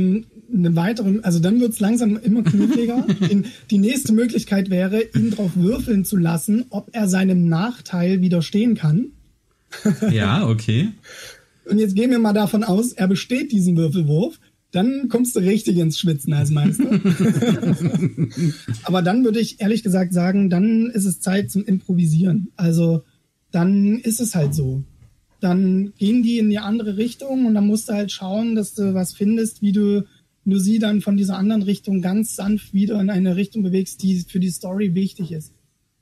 Speaker 3: eine weitere, also dann wird's langsam immer kniffliger. die nächste Möglichkeit wäre, ihn drauf würfeln zu lassen, ob er seinem Nachteil widerstehen kann.
Speaker 2: ja, okay.
Speaker 3: Und jetzt gehen wir mal davon aus, er besteht diesen Würfelwurf. Dann kommst du richtig ins Schwitzen als Meister. Aber dann würde ich ehrlich gesagt sagen, dann ist es Zeit zum Improvisieren. Also dann ist es halt so. Dann gehen die in die andere Richtung und dann musst du halt schauen, dass du was findest, wie du nur sie dann von dieser anderen Richtung ganz sanft wieder in eine Richtung bewegst, die für die Story wichtig ist.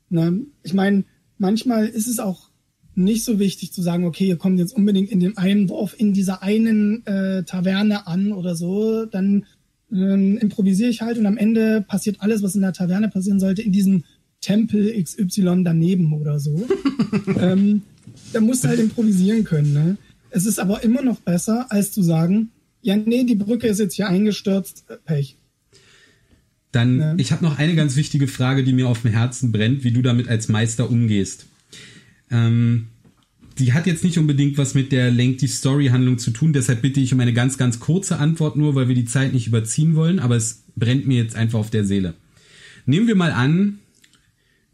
Speaker 3: Ne? Ich meine, manchmal ist es auch nicht so wichtig zu sagen, okay, ihr kommt jetzt unbedingt in dem einen Dorf, in dieser einen äh, Taverne an oder so, dann äh, improvisiere ich halt und am Ende passiert alles, was in der Taverne passieren sollte, in diesem Tempel XY daneben oder so. ähm, da musst du halt improvisieren können. Ne? Es ist aber immer noch besser, als zu sagen, ja, nee, die Brücke ist jetzt hier eingestürzt, äh, Pech.
Speaker 2: Dann, ja. ich habe noch eine ganz wichtige Frage, die mir auf dem Herzen brennt, wie du damit als Meister umgehst. Ähm, die hat jetzt nicht unbedingt was mit der Lengthy Story Handlung zu tun, deshalb bitte ich um eine ganz, ganz kurze Antwort nur, weil wir die Zeit nicht überziehen wollen, aber es brennt mir jetzt einfach auf der Seele. Nehmen wir mal an,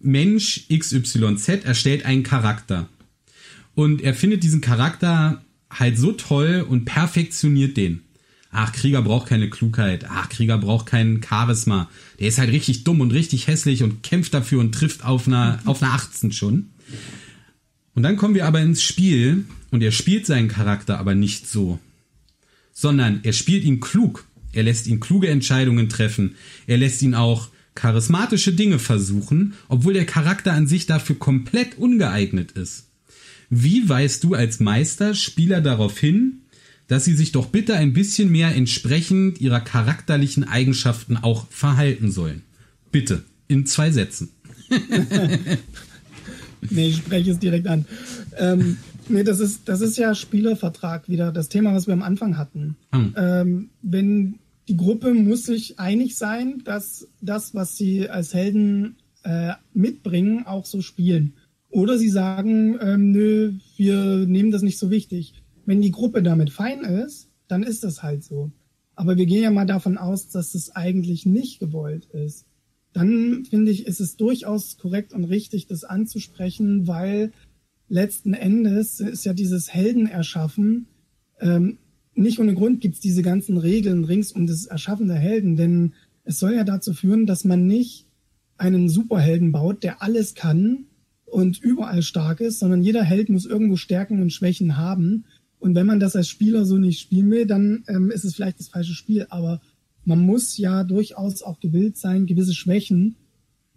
Speaker 2: Mensch XYZ erstellt einen Charakter. Und er findet diesen Charakter halt so toll und perfektioniert den. Ach, Krieger braucht keine Klugheit. Ach, Krieger braucht kein Charisma. Der ist halt richtig dumm und richtig hässlich und kämpft dafür und trifft auf einer, auf einer 18 schon. Und dann kommen wir aber ins Spiel und er spielt seinen Charakter aber nicht so. Sondern er spielt ihn klug. Er lässt ihn kluge Entscheidungen treffen. Er lässt ihn auch charismatische Dinge versuchen, obwohl der Charakter an sich dafür komplett ungeeignet ist. Wie weist du als Meister Spieler darauf hin, dass sie sich doch bitte ein bisschen mehr entsprechend ihrer charakterlichen Eigenschaften auch verhalten sollen? Bitte, in zwei Sätzen.
Speaker 3: nee, ich spreche es direkt an. Ähm, nee, das ist, das ist ja Spielervertrag wieder, das Thema, was wir am Anfang hatten. Hm. Ähm, wenn die Gruppe muss sich einig sein, dass das, was sie als Helden äh, mitbringen, auch so spielen. Oder sie sagen, ähm, nö, wir nehmen das nicht so wichtig. Wenn die Gruppe damit fein ist, dann ist das halt so. Aber wir gehen ja mal davon aus, dass es eigentlich nicht gewollt ist. Dann finde ich, ist es durchaus korrekt und richtig, das anzusprechen, weil letzten Endes ist ja dieses Heldenerschaffen, ähm, nicht ohne Grund gibt's diese ganzen Regeln rings um das Erschaffen der Helden, denn es soll ja dazu führen, dass man nicht einen Superhelden baut, der alles kann und überall stark ist, sondern jeder Held muss irgendwo Stärken und Schwächen haben. Und wenn man das als Spieler so nicht spielen will, dann ähm, ist es vielleicht das falsche Spiel. Aber man muss ja durchaus auch gewillt sein, gewisse Schwächen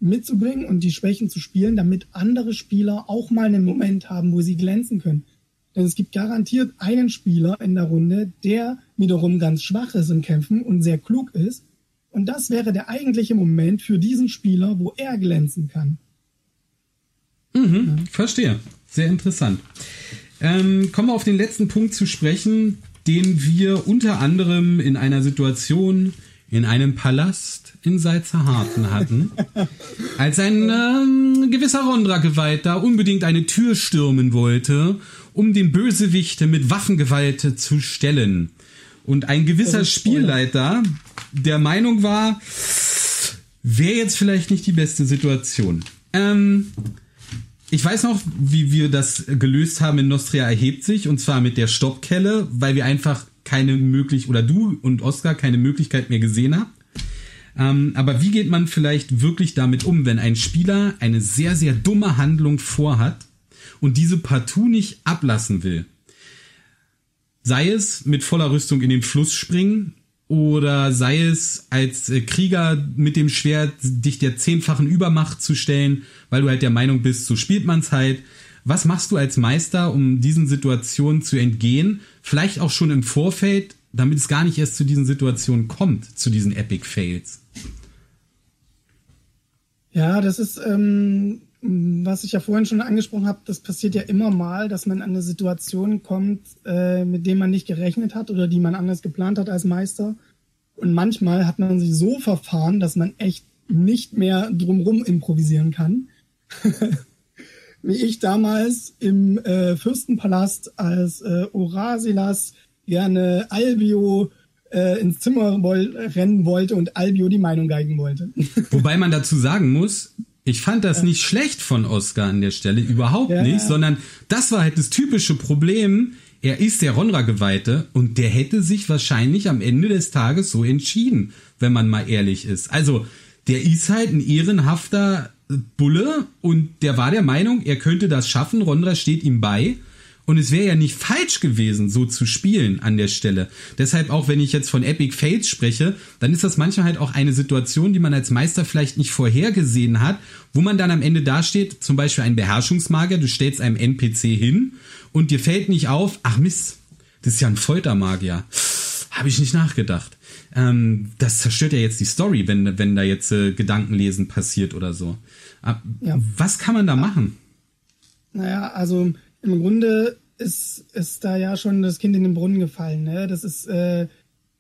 Speaker 3: mitzubringen und die Schwächen zu spielen, damit andere Spieler auch mal einen Moment haben, wo sie glänzen können. Denn es gibt garantiert einen Spieler in der Runde, der wiederum ganz schwach ist im Kämpfen und sehr klug ist. Und das wäre der eigentliche Moment für diesen Spieler, wo er glänzen kann.
Speaker 2: Mhm. Verstehe. Sehr interessant. Ähm, kommen wir auf den letzten Punkt zu sprechen, den wir unter anderem in einer Situation in einem Palast in Salzerharten hatten, als ein ähm, gewisser Rondra-Gewalt da unbedingt eine Tür stürmen wollte, um den Bösewicht mit Waffengewalt zu stellen. Und ein gewisser Spielleiter der Meinung war, wäre jetzt vielleicht nicht die beste Situation. Ähm, ich weiß noch, wie wir das gelöst haben in Nostria erhebt sich, und zwar mit der Stoppkelle, weil wir einfach keine Möglichkeit, oder du und Oskar keine Möglichkeit mehr gesehen habt. Ähm, aber wie geht man vielleicht wirklich damit um, wenn ein Spieler eine sehr, sehr dumme Handlung vorhat und diese partout nicht ablassen will? Sei es mit voller Rüstung in den Fluss springen oder sei es als äh, Krieger mit dem Schwert dich der zehnfachen Übermacht zu stellen, weil du halt der Meinung bist, so spielt man's halt. Was machst du als Meister, um diesen Situationen zu entgehen? Vielleicht auch schon im Vorfeld, damit es gar nicht erst zu diesen Situationen kommt, zu diesen Epic Fails.
Speaker 3: Ja, das ist, ähm, was ich ja vorhin schon angesprochen habe, das passiert ja immer mal, dass man an eine Situation kommt, äh, mit dem man nicht gerechnet hat oder die man anders geplant hat als Meister. Und manchmal hat man sich so verfahren, dass man echt nicht mehr drumrum improvisieren kann. wie ich damals im äh, Fürstenpalast als äh, Orasilas gerne Albio äh, ins Zimmer woll rennen wollte und Albio die Meinung geigen wollte.
Speaker 2: Wobei man dazu sagen muss, ich fand das nicht schlecht von Oscar an der Stelle, überhaupt ja, nicht, sondern das war halt das typische Problem. Er ist der Ronra-Geweihte und der hätte sich wahrscheinlich am Ende des Tages so entschieden, wenn man mal ehrlich ist. Also, der ist halt ein ehrenhafter Bulle und der war der Meinung, er könnte das schaffen. Rondra steht ihm bei. Und es wäre ja nicht falsch gewesen, so zu spielen an der Stelle. Deshalb auch, wenn ich jetzt von Epic Fails spreche, dann ist das manchmal halt auch eine Situation, die man als Meister vielleicht nicht vorhergesehen hat, wo man dann am Ende dasteht, zum Beispiel ein Beherrschungsmagier, du stellst einem NPC hin und dir fällt nicht auf, ach Mist, das ist ja ein Foltermagier. Habe ich nicht nachgedacht ähm, das zerstört ja jetzt die Story, wenn, wenn da jetzt äh, Gedankenlesen passiert oder so. Aber ja. Was kann man da machen?
Speaker 3: Naja, also im Grunde ist, ist da ja schon das Kind in den Brunnen gefallen. Ne? Das ist, äh,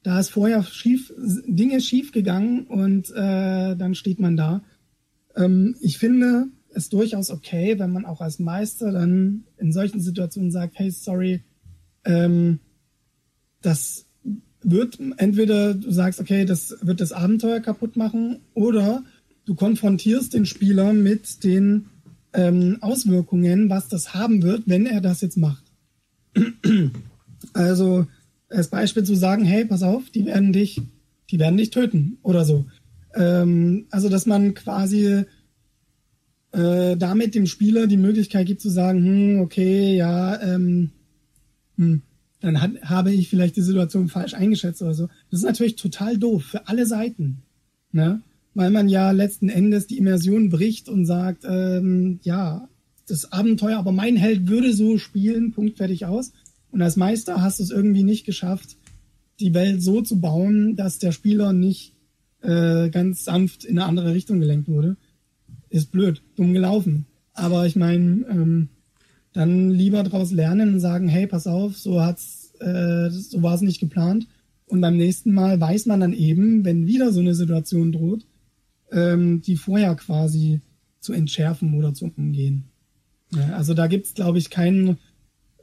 Speaker 3: da ist vorher schief, Dinge schief gegangen und äh, dann steht man da. Ähm, ich finde es durchaus okay, wenn man auch als Meister dann in solchen Situationen sagt, hey, sorry, ähm, das wird entweder du sagst, okay, das wird das Abenteuer kaputt machen, oder du konfrontierst den Spieler mit den ähm, Auswirkungen, was das haben wird, wenn er das jetzt macht. also als Beispiel zu sagen, hey, pass auf, die werden dich, die werden dich töten oder so. Ähm, also dass man quasi äh, damit dem Spieler die Möglichkeit gibt zu sagen, hm, okay, ja, ähm, hm, dann hat, habe ich vielleicht die Situation falsch eingeschätzt oder so. Das ist natürlich total doof für alle Seiten, ne? Weil man ja letzten Endes die Immersion bricht und sagt, ähm, ja, das Abenteuer, aber mein Held würde so spielen, Punkt fertig aus. Und als Meister hast du es irgendwie nicht geschafft, die Welt so zu bauen, dass der Spieler nicht äh, ganz sanft in eine andere Richtung gelenkt wurde. Ist blöd, dumm gelaufen. Aber ich meine, ähm, dann lieber daraus lernen und sagen, hey, pass auf, so hat's, äh, so war es nicht geplant. Und beim nächsten Mal weiß man dann eben, wenn wieder so eine Situation droht, ähm, die vorher quasi zu entschärfen oder zu umgehen. Ja, also da gibt's, glaube ich, kein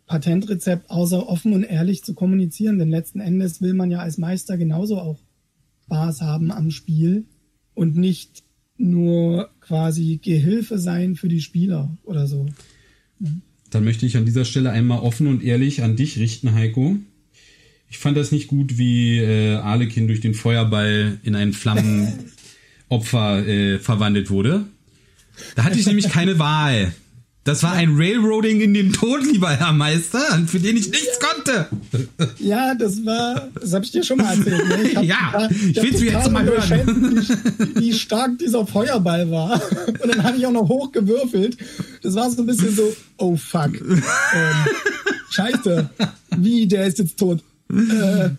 Speaker 3: Patentrezept, außer offen und ehrlich zu kommunizieren. Denn letzten Endes will man ja als Meister genauso auch Spaß haben am Spiel und nicht nur quasi Gehilfe sein für die Spieler oder so.
Speaker 2: Mhm. Dann möchte ich an dieser Stelle einmal offen und ehrlich an dich richten, Heiko. Ich fand das nicht gut, wie äh, Arlekin durch den Feuerball in ein Flammenopfer äh, verwandelt wurde. Da hatte ich nämlich keine Wahl. Das war ein Railroading in den Tod, lieber Herr Meister, für den ich nichts konnte.
Speaker 3: Ja, das war, das habe ich dir schon mal erzählt. Ne?
Speaker 2: Ich ja, ich will es jetzt mal hören.
Speaker 3: Wie, wie, stark dieser Feuerball war. Und dann habe ich auch noch hoch gewürfelt. Das war so ein bisschen so, oh fuck. Ähm, scheiße. Wie, der ist jetzt tot. Äh,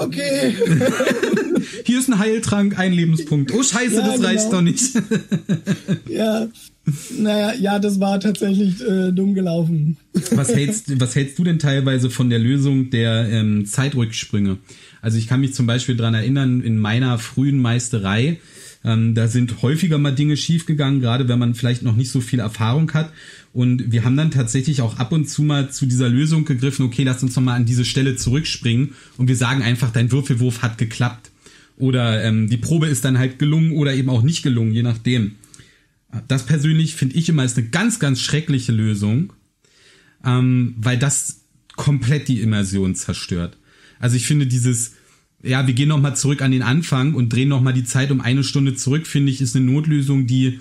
Speaker 3: okay.
Speaker 2: Hier ist ein Heiltrank, ein Lebenspunkt. Oh scheiße, ja, das genau. reicht doch nicht.
Speaker 3: ja, naja, ja, das war tatsächlich äh, dumm gelaufen.
Speaker 2: Was hältst, was hältst du denn teilweise von der Lösung der ähm, Zeitrücksprünge? Also ich kann mich zum Beispiel dran erinnern, in meiner frühen Meisterei, ähm, da sind häufiger mal Dinge schiefgegangen, gerade wenn man vielleicht noch nicht so viel Erfahrung hat. Und wir haben dann tatsächlich auch ab und zu mal zu dieser Lösung gegriffen, okay, lass uns nochmal an diese Stelle zurückspringen und wir sagen einfach, dein Würfelwurf hat geklappt. Oder ähm, die Probe ist dann halt gelungen oder eben auch nicht gelungen, je nachdem. Das persönlich finde ich immer ist eine ganz, ganz schreckliche Lösung, ähm, weil das komplett die Immersion zerstört. Also ich finde dieses, ja, wir gehen nochmal zurück an den Anfang und drehen nochmal die Zeit um eine Stunde zurück, finde ich, ist eine Notlösung, die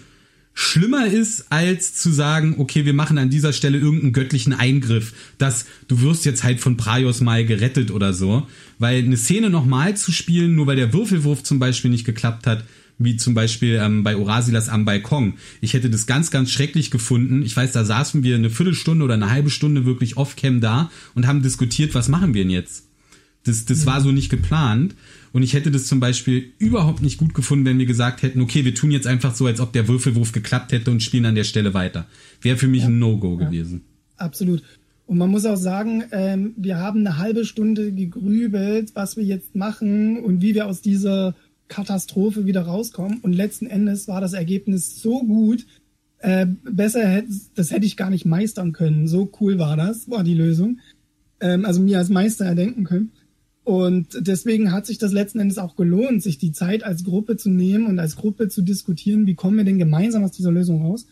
Speaker 2: schlimmer ist, als zu sagen, okay, wir machen an dieser Stelle irgendeinen göttlichen Eingriff, dass du wirst jetzt halt von Praios mal gerettet oder so. Weil eine Szene nochmal zu spielen, nur weil der Würfelwurf zum Beispiel nicht geklappt hat, wie zum Beispiel ähm, bei Orasilas am Balkon. Ich hätte das ganz, ganz schrecklich gefunden. Ich weiß, da saßen wir eine Viertelstunde oder eine halbe Stunde wirklich off-cam da und haben diskutiert, was machen wir denn jetzt? Das, das war so nicht geplant. Und ich hätte das zum Beispiel überhaupt nicht gut gefunden, wenn wir gesagt hätten, okay, wir tun jetzt einfach so, als ob der Würfelwurf geklappt hätte und spielen an der Stelle weiter. Wäre für mich ja. ein No-Go ja. gewesen.
Speaker 3: Absolut. Und man muss auch sagen, ähm, wir haben eine halbe Stunde gegrübelt, was wir jetzt machen und wie wir aus dieser Katastrophe wieder rauskommen. Und letzten Endes war das Ergebnis so gut, äh, besser hätte, das hätte ich gar nicht meistern können. So cool war das, war die Lösung. Ähm, also mir als Meister erdenken können. Und deswegen hat sich das letzten Endes auch gelohnt, sich die Zeit als Gruppe zu nehmen und als Gruppe zu diskutieren, wie kommen wir denn gemeinsam aus dieser Lösung raus.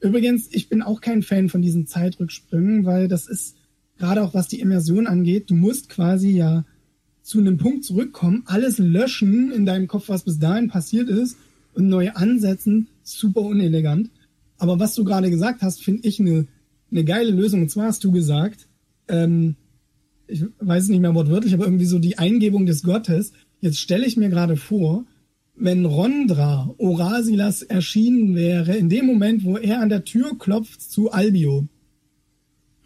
Speaker 3: Übrigens, ich bin auch kein Fan von diesen Zeitrücksprüngen, weil das ist gerade auch was die Immersion angeht, du musst quasi ja zu einem Punkt zurückkommen, alles löschen in deinem Kopf, was bis dahin passiert ist und neu ansetzen, super unelegant. Aber was du gerade gesagt hast, finde ich eine, eine geile Lösung. Und zwar hast du gesagt, ähm, ich weiß es nicht mehr wortwörtlich, aber irgendwie so die Eingebung des Gottes. Jetzt stelle ich mir gerade vor, wenn Rondra Orasilas erschienen wäre, in dem Moment, wo er an der Tür klopft zu Albio.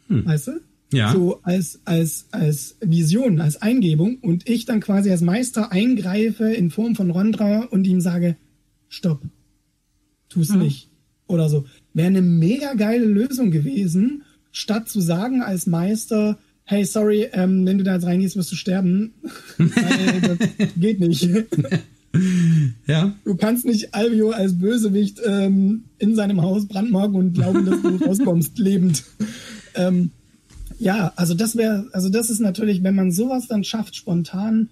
Speaker 3: Hm. Weißt du?
Speaker 2: Ja.
Speaker 3: So als, als, als Vision, als Eingebung und ich dann quasi als Meister eingreife in Form von Rondra und ihm sage, stopp, tu's mhm. nicht. Oder so. Wäre eine mega geile Lösung gewesen, statt zu sagen als Meister, hey, sorry, ähm, wenn du da jetzt reingehst, wirst du sterben. Das geht nicht.
Speaker 2: ja.
Speaker 3: Du kannst nicht Alvio als Bösewicht ähm, in seinem Haus brandmarken und glauben, dass du rauskommst lebend. Ähm, ja, also das wäre, also das ist natürlich, wenn man sowas dann schafft, spontan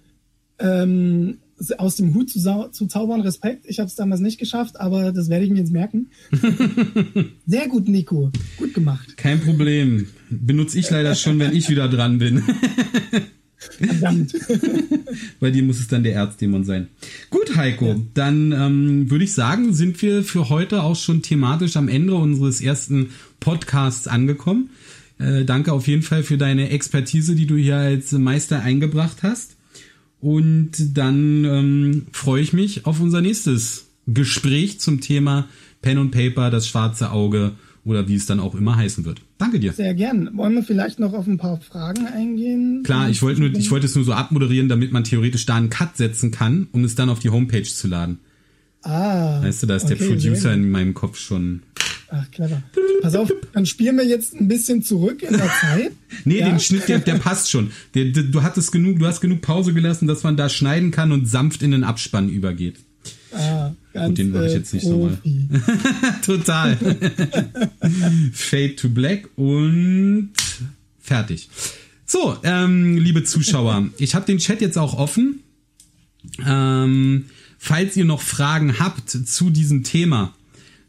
Speaker 3: ähm, aus dem Hut zu, zu zaubern, Respekt. Ich habe es damals nicht geschafft, aber das werde ich mir jetzt merken. Sehr gut, Nico. Gut gemacht.
Speaker 2: Kein Problem. Benutze ich leider schon, wenn ich wieder dran bin. Verdammt. Bei dir muss es dann der Erzdämon sein. Gut, Heiko, ja. dann ähm, würde ich sagen, sind wir für heute auch schon thematisch am Ende unseres ersten Podcasts angekommen. Äh, danke auf jeden Fall für deine Expertise, die du hier als Meister eingebracht hast. Und dann ähm, freue ich mich auf unser nächstes Gespräch zum Thema Pen und Paper, das schwarze Auge oder wie es dann auch immer heißen wird. Danke dir.
Speaker 3: Sehr gern. Wollen wir vielleicht noch auf ein paar Fragen eingehen?
Speaker 2: Klar, ich wollte nur, ich wollte es nur so abmoderieren, damit man theoretisch da einen Cut setzen kann, um es dann auf die Homepage zu laden.
Speaker 3: Ah.
Speaker 2: Weißt du, da ist okay, der Producer in meinem Kopf schon.
Speaker 3: Ach, clever. Pass auf, dann spielen wir jetzt ein bisschen zurück in der Zeit.
Speaker 2: nee, ja? den Schnitt, der, der passt schon. Der, der, du hattest genug, du hast genug Pause gelassen, dass man da schneiden kann und sanft in den Abspann übergeht.
Speaker 3: Ah, ganz,
Speaker 2: Gut, den mache ich jetzt nicht äh, nochmal. Total. Fade to Black und fertig. So, ähm, liebe Zuschauer, ich habe den Chat jetzt auch offen. Ähm, falls ihr noch Fragen habt zu diesem Thema,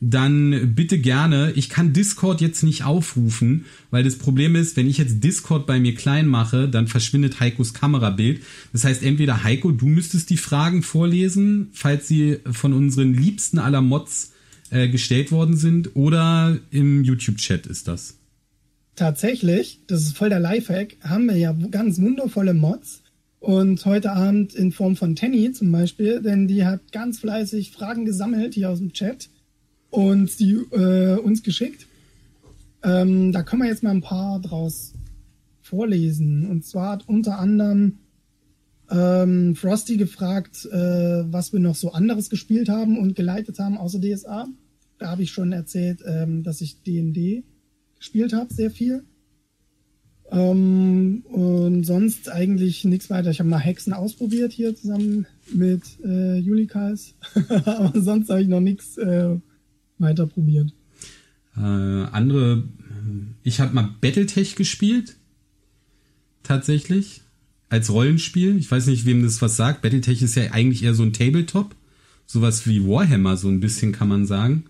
Speaker 2: dann bitte gerne. Ich kann Discord jetzt nicht aufrufen, weil das Problem ist, wenn ich jetzt Discord bei mir klein mache, dann verschwindet Heikos Kamerabild. Das heißt, entweder Heiko, du müsstest die Fragen vorlesen, falls sie von unseren liebsten aller Mods äh, gestellt worden sind oder im YouTube-Chat ist das?
Speaker 3: Tatsächlich, das ist voll der Lifehack, haben wir ja ganz wundervolle Mods. Und heute Abend in Form von Tenny zum Beispiel, denn die hat ganz fleißig Fragen gesammelt hier aus dem Chat und die äh, uns geschickt. Ähm, da können wir jetzt mal ein paar draus vorlesen. Und zwar hat unter anderem ähm, Frosty gefragt, äh, was wir noch so anderes gespielt haben und geleitet haben außer DSA. Da habe ich schon erzählt, ähm, dass ich D&D gespielt habe, sehr viel. Ähm, und sonst eigentlich nichts weiter. Ich habe mal Hexen ausprobiert hier zusammen mit äh, Julikas. Aber sonst habe ich noch nichts äh, weiter probiert.
Speaker 2: Äh, andere, ich habe mal Battletech gespielt. Tatsächlich. Als Rollenspiel. Ich weiß nicht, wem das was sagt. Battletech ist ja eigentlich eher so ein Tabletop. Sowas wie Warhammer, so ein bisschen kann man sagen.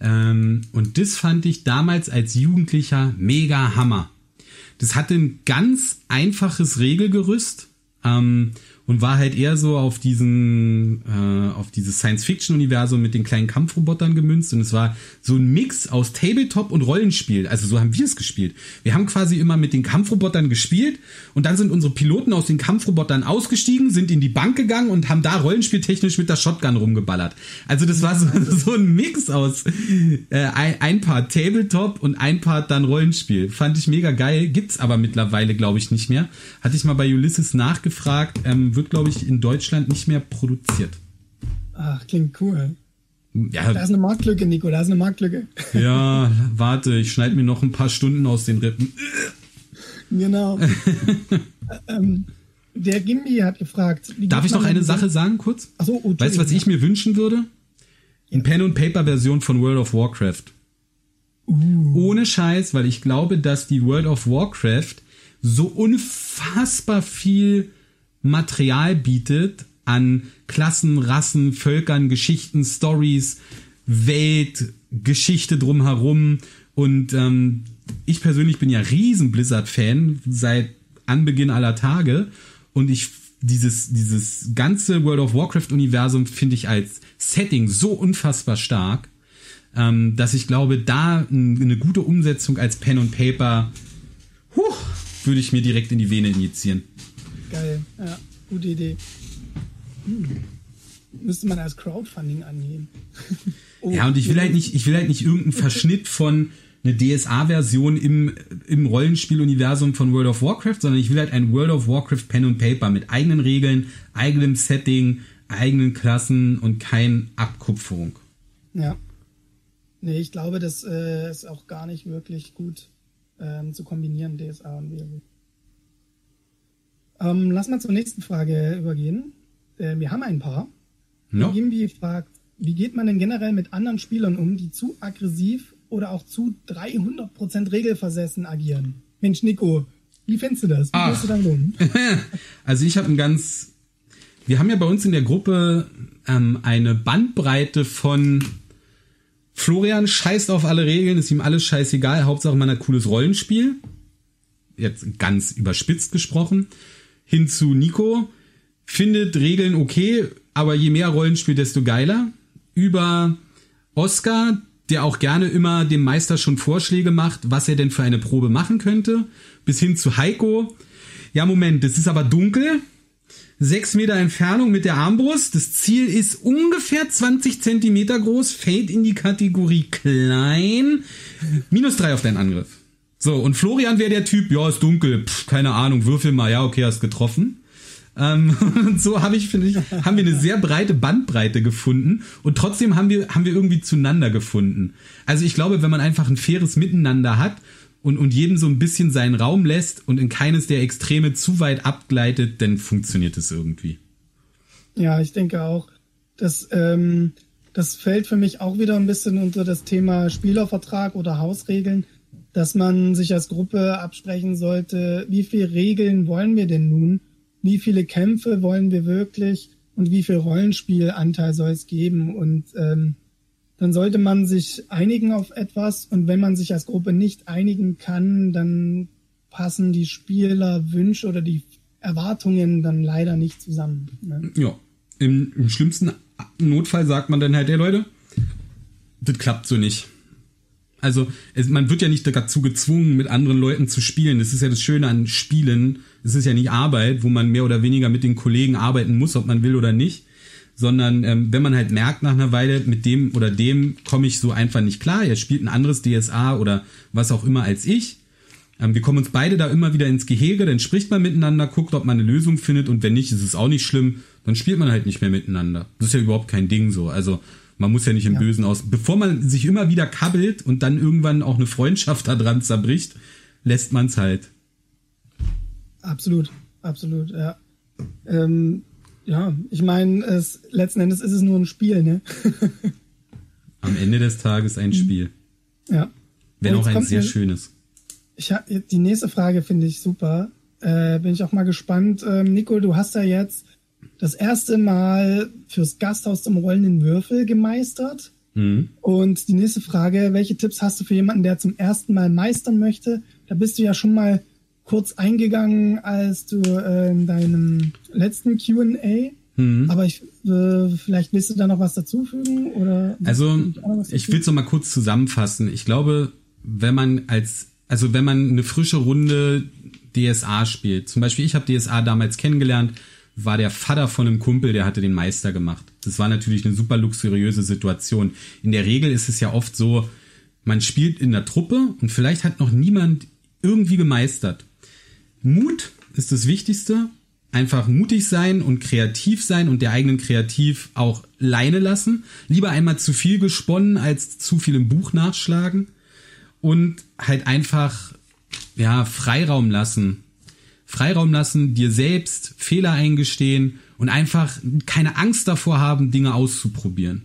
Speaker 2: Ähm, und das fand ich damals als Jugendlicher mega Hammer. Das hatte ein ganz einfaches Regelgerüst. Ähm, und war halt eher so auf diesen, äh, auf dieses Science-Fiction-Universum mit den kleinen Kampfrobotern gemünzt und es war so ein Mix aus Tabletop und Rollenspiel. Also so haben wir es gespielt. Wir haben quasi immer mit den Kampfrobotern gespielt und dann sind unsere Piloten aus den Kampfrobotern ausgestiegen, sind in die Bank gegangen und haben da rollenspieltechnisch mit der Shotgun rumgeballert. Also das war so, so ein Mix aus äh, ein, Part Tabletop und ein Part dann Rollenspiel. Fand ich mega geil. Gibt's aber mittlerweile, glaube ich, nicht mehr. Hatte ich mal bei Ulysses nachgefragt. Ähm, wird, glaube ich, in Deutschland nicht mehr produziert.
Speaker 3: Ach, klingt cool. Ja, da ist eine Marktlücke, Nico, da ist eine Marktlücke.
Speaker 2: Ja, warte, ich schneide mir noch ein paar Stunden aus den Rippen.
Speaker 3: Genau. ähm, der Gimbi hat gefragt.
Speaker 2: Darf ich noch eine Sache sagen, kurz?
Speaker 3: Achso,
Speaker 2: oh, Weißt du, was ich mir wünschen würde? Eine Pen- und Paper-Version von World of Warcraft. Uh. Ohne Scheiß, weil ich glaube, dass die World of Warcraft so unfassbar viel Material bietet an Klassen, Rassen, Völkern, Geschichten, Stories, Welt, Geschichte drumherum. Und ähm, ich persönlich bin ja riesen Blizzard-Fan seit Anbeginn aller Tage. Und ich dieses, dieses ganze World of Warcraft-Universum finde ich als Setting so unfassbar stark, ähm, dass ich glaube, da eine gute Umsetzung als Pen und Paper, würde ich mir direkt in die Vene injizieren.
Speaker 3: Geil, ja, gute Idee. Hm. Müsste man als Crowdfunding angehen.
Speaker 2: oh, ja, und ich will halt nicht, ich will halt nicht irgendeinen Verschnitt von eine DSA-Version im, im Rollenspieluniversum von World of Warcraft, sondern ich will halt ein World of Warcraft Pen und Paper mit eigenen Regeln, eigenem Setting, eigenen Klassen und kein Abkupferung.
Speaker 3: Ja. Nee, ich glaube, das äh, ist auch gar nicht wirklich gut ähm, zu kombinieren, DSA und WoW. Ähm, lass mal zur nächsten Frage übergehen. Äh, wir haben ein paar. No. Gimbi fragt, wie geht man denn generell mit anderen Spielern um, die zu aggressiv oder auch zu 300% regelversessen agieren? Mensch, Nico, wie findest du das? Wie gehst du damit um?
Speaker 2: also ich habe ein ganz... Wir haben ja bei uns in der Gruppe ähm, eine Bandbreite von Florian scheißt auf alle Regeln, ist ihm alles scheißegal, Hauptsache man hat cooles Rollenspiel. Jetzt ganz überspitzt gesprochen hin zu Nico, findet Regeln okay, aber je mehr Rollenspiel, desto geiler. Über Oscar, der auch gerne immer dem Meister schon Vorschläge macht, was er denn für eine Probe machen könnte, bis hin zu Heiko. Ja, Moment, das ist aber dunkel. Sechs Meter Entfernung mit der Armbrust. Das Ziel ist ungefähr 20 Zentimeter groß, fällt in die Kategorie klein. Minus drei auf deinen Angriff. So, und Florian wäre der Typ, ja, ist dunkel, pff, keine Ahnung, würfel mal, ja, okay, hast getroffen. Ähm, und so habe ich, finde ich, haben wir eine sehr breite Bandbreite gefunden und trotzdem haben wir, haben wir irgendwie zueinander gefunden. Also ich glaube, wenn man einfach ein faires Miteinander hat und, und jedem so ein bisschen seinen Raum lässt und in keines der Extreme zu weit abgleitet, dann funktioniert es irgendwie.
Speaker 3: Ja, ich denke auch. dass ähm, das fällt für mich auch wieder ein bisschen unter das Thema Spielervertrag oder Hausregeln dass man sich als Gruppe absprechen sollte, wie viele Regeln wollen wir denn nun? Wie viele Kämpfe wollen wir wirklich? Und wie viel Rollenspielanteil soll es geben? Und ähm, dann sollte man sich einigen auf etwas. Und wenn man sich als Gruppe nicht einigen kann, dann passen die Spielerwünsche oder die Erwartungen dann leider nicht zusammen.
Speaker 2: Ne? Ja, Im, im schlimmsten Notfall sagt man dann halt, hey Leute, das klappt so nicht. Also es, man wird ja nicht dazu gezwungen, mit anderen Leuten zu spielen. Das ist ja das Schöne an Spielen. Es ist ja nicht Arbeit, wo man mehr oder weniger mit den Kollegen arbeiten muss, ob man will oder nicht. Sondern ähm, wenn man halt merkt nach einer Weile, mit dem oder dem komme ich so einfach nicht klar. Er spielt ein anderes DSA oder was auch immer als ich. Ähm, wir kommen uns beide da immer wieder ins Gehege, dann spricht man miteinander, guckt, ob man eine Lösung findet und wenn nicht, ist es auch nicht schlimm. Dann spielt man halt nicht mehr miteinander. Das ist ja überhaupt kein Ding so. Also man muss ja nicht im ja. Bösen aus. Bevor man sich immer wieder kabbelt und dann irgendwann auch eine Freundschaft daran zerbricht, lässt man es halt.
Speaker 3: Absolut, absolut, ja. Ähm, ja, ich meine, letzten Endes ist es nur ein Spiel, ne?
Speaker 2: Am Ende des Tages ein Spiel.
Speaker 3: Ja.
Speaker 2: Wenn auch ein sehr mir, schönes.
Speaker 3: Ich hab, die nächste Frage finde ich super. Äh, bin ich auch mal gespannt. Ähm, Nico, du hast ja jetzt das erste Mal fürs Gasthaus zum rollenden Würfel gemeistert. Mhm. Und die nächste Frage, welche Tipps hast du für jemanden, der zum ersten Mal meistern möchte? Da bist du ja schon mal kurz eingegangen, als du äh, in deinem letzten QA. Mhm. Aber ich, äh, vielleicht willst du da noch was dazufügen? Oder
Speaker 2: also, ich will es noch mal kurz zusammenfassen. Ich glaube, wenn man als, also wenn man eine frische Runde DSA spielt, zum Beispiel ich habe DSA damals kennengelernt, war der Vater von einem Kumpel, der hatte den Meister gemacht. Das war natürlich eine super luxuriöse Situation. In der Regel ist es ja oft so, man spielt in der Truppe und vielleicht hat noch niemand irgendwie gemeistert. Mut ist das Wichtigste. Einfach mutig sein und kreativ sein und der eigenen Kreativ auch Leine lassen. Lieber einmal zu viel gesponnen als zu viel im Buch nachschlagen. Und halt einfach, ja, Freiraum lassen Freiraum lassen, dir selbst Fehler eingestehen und einfach keine Angst davor haben, Dinge auszuprobieren.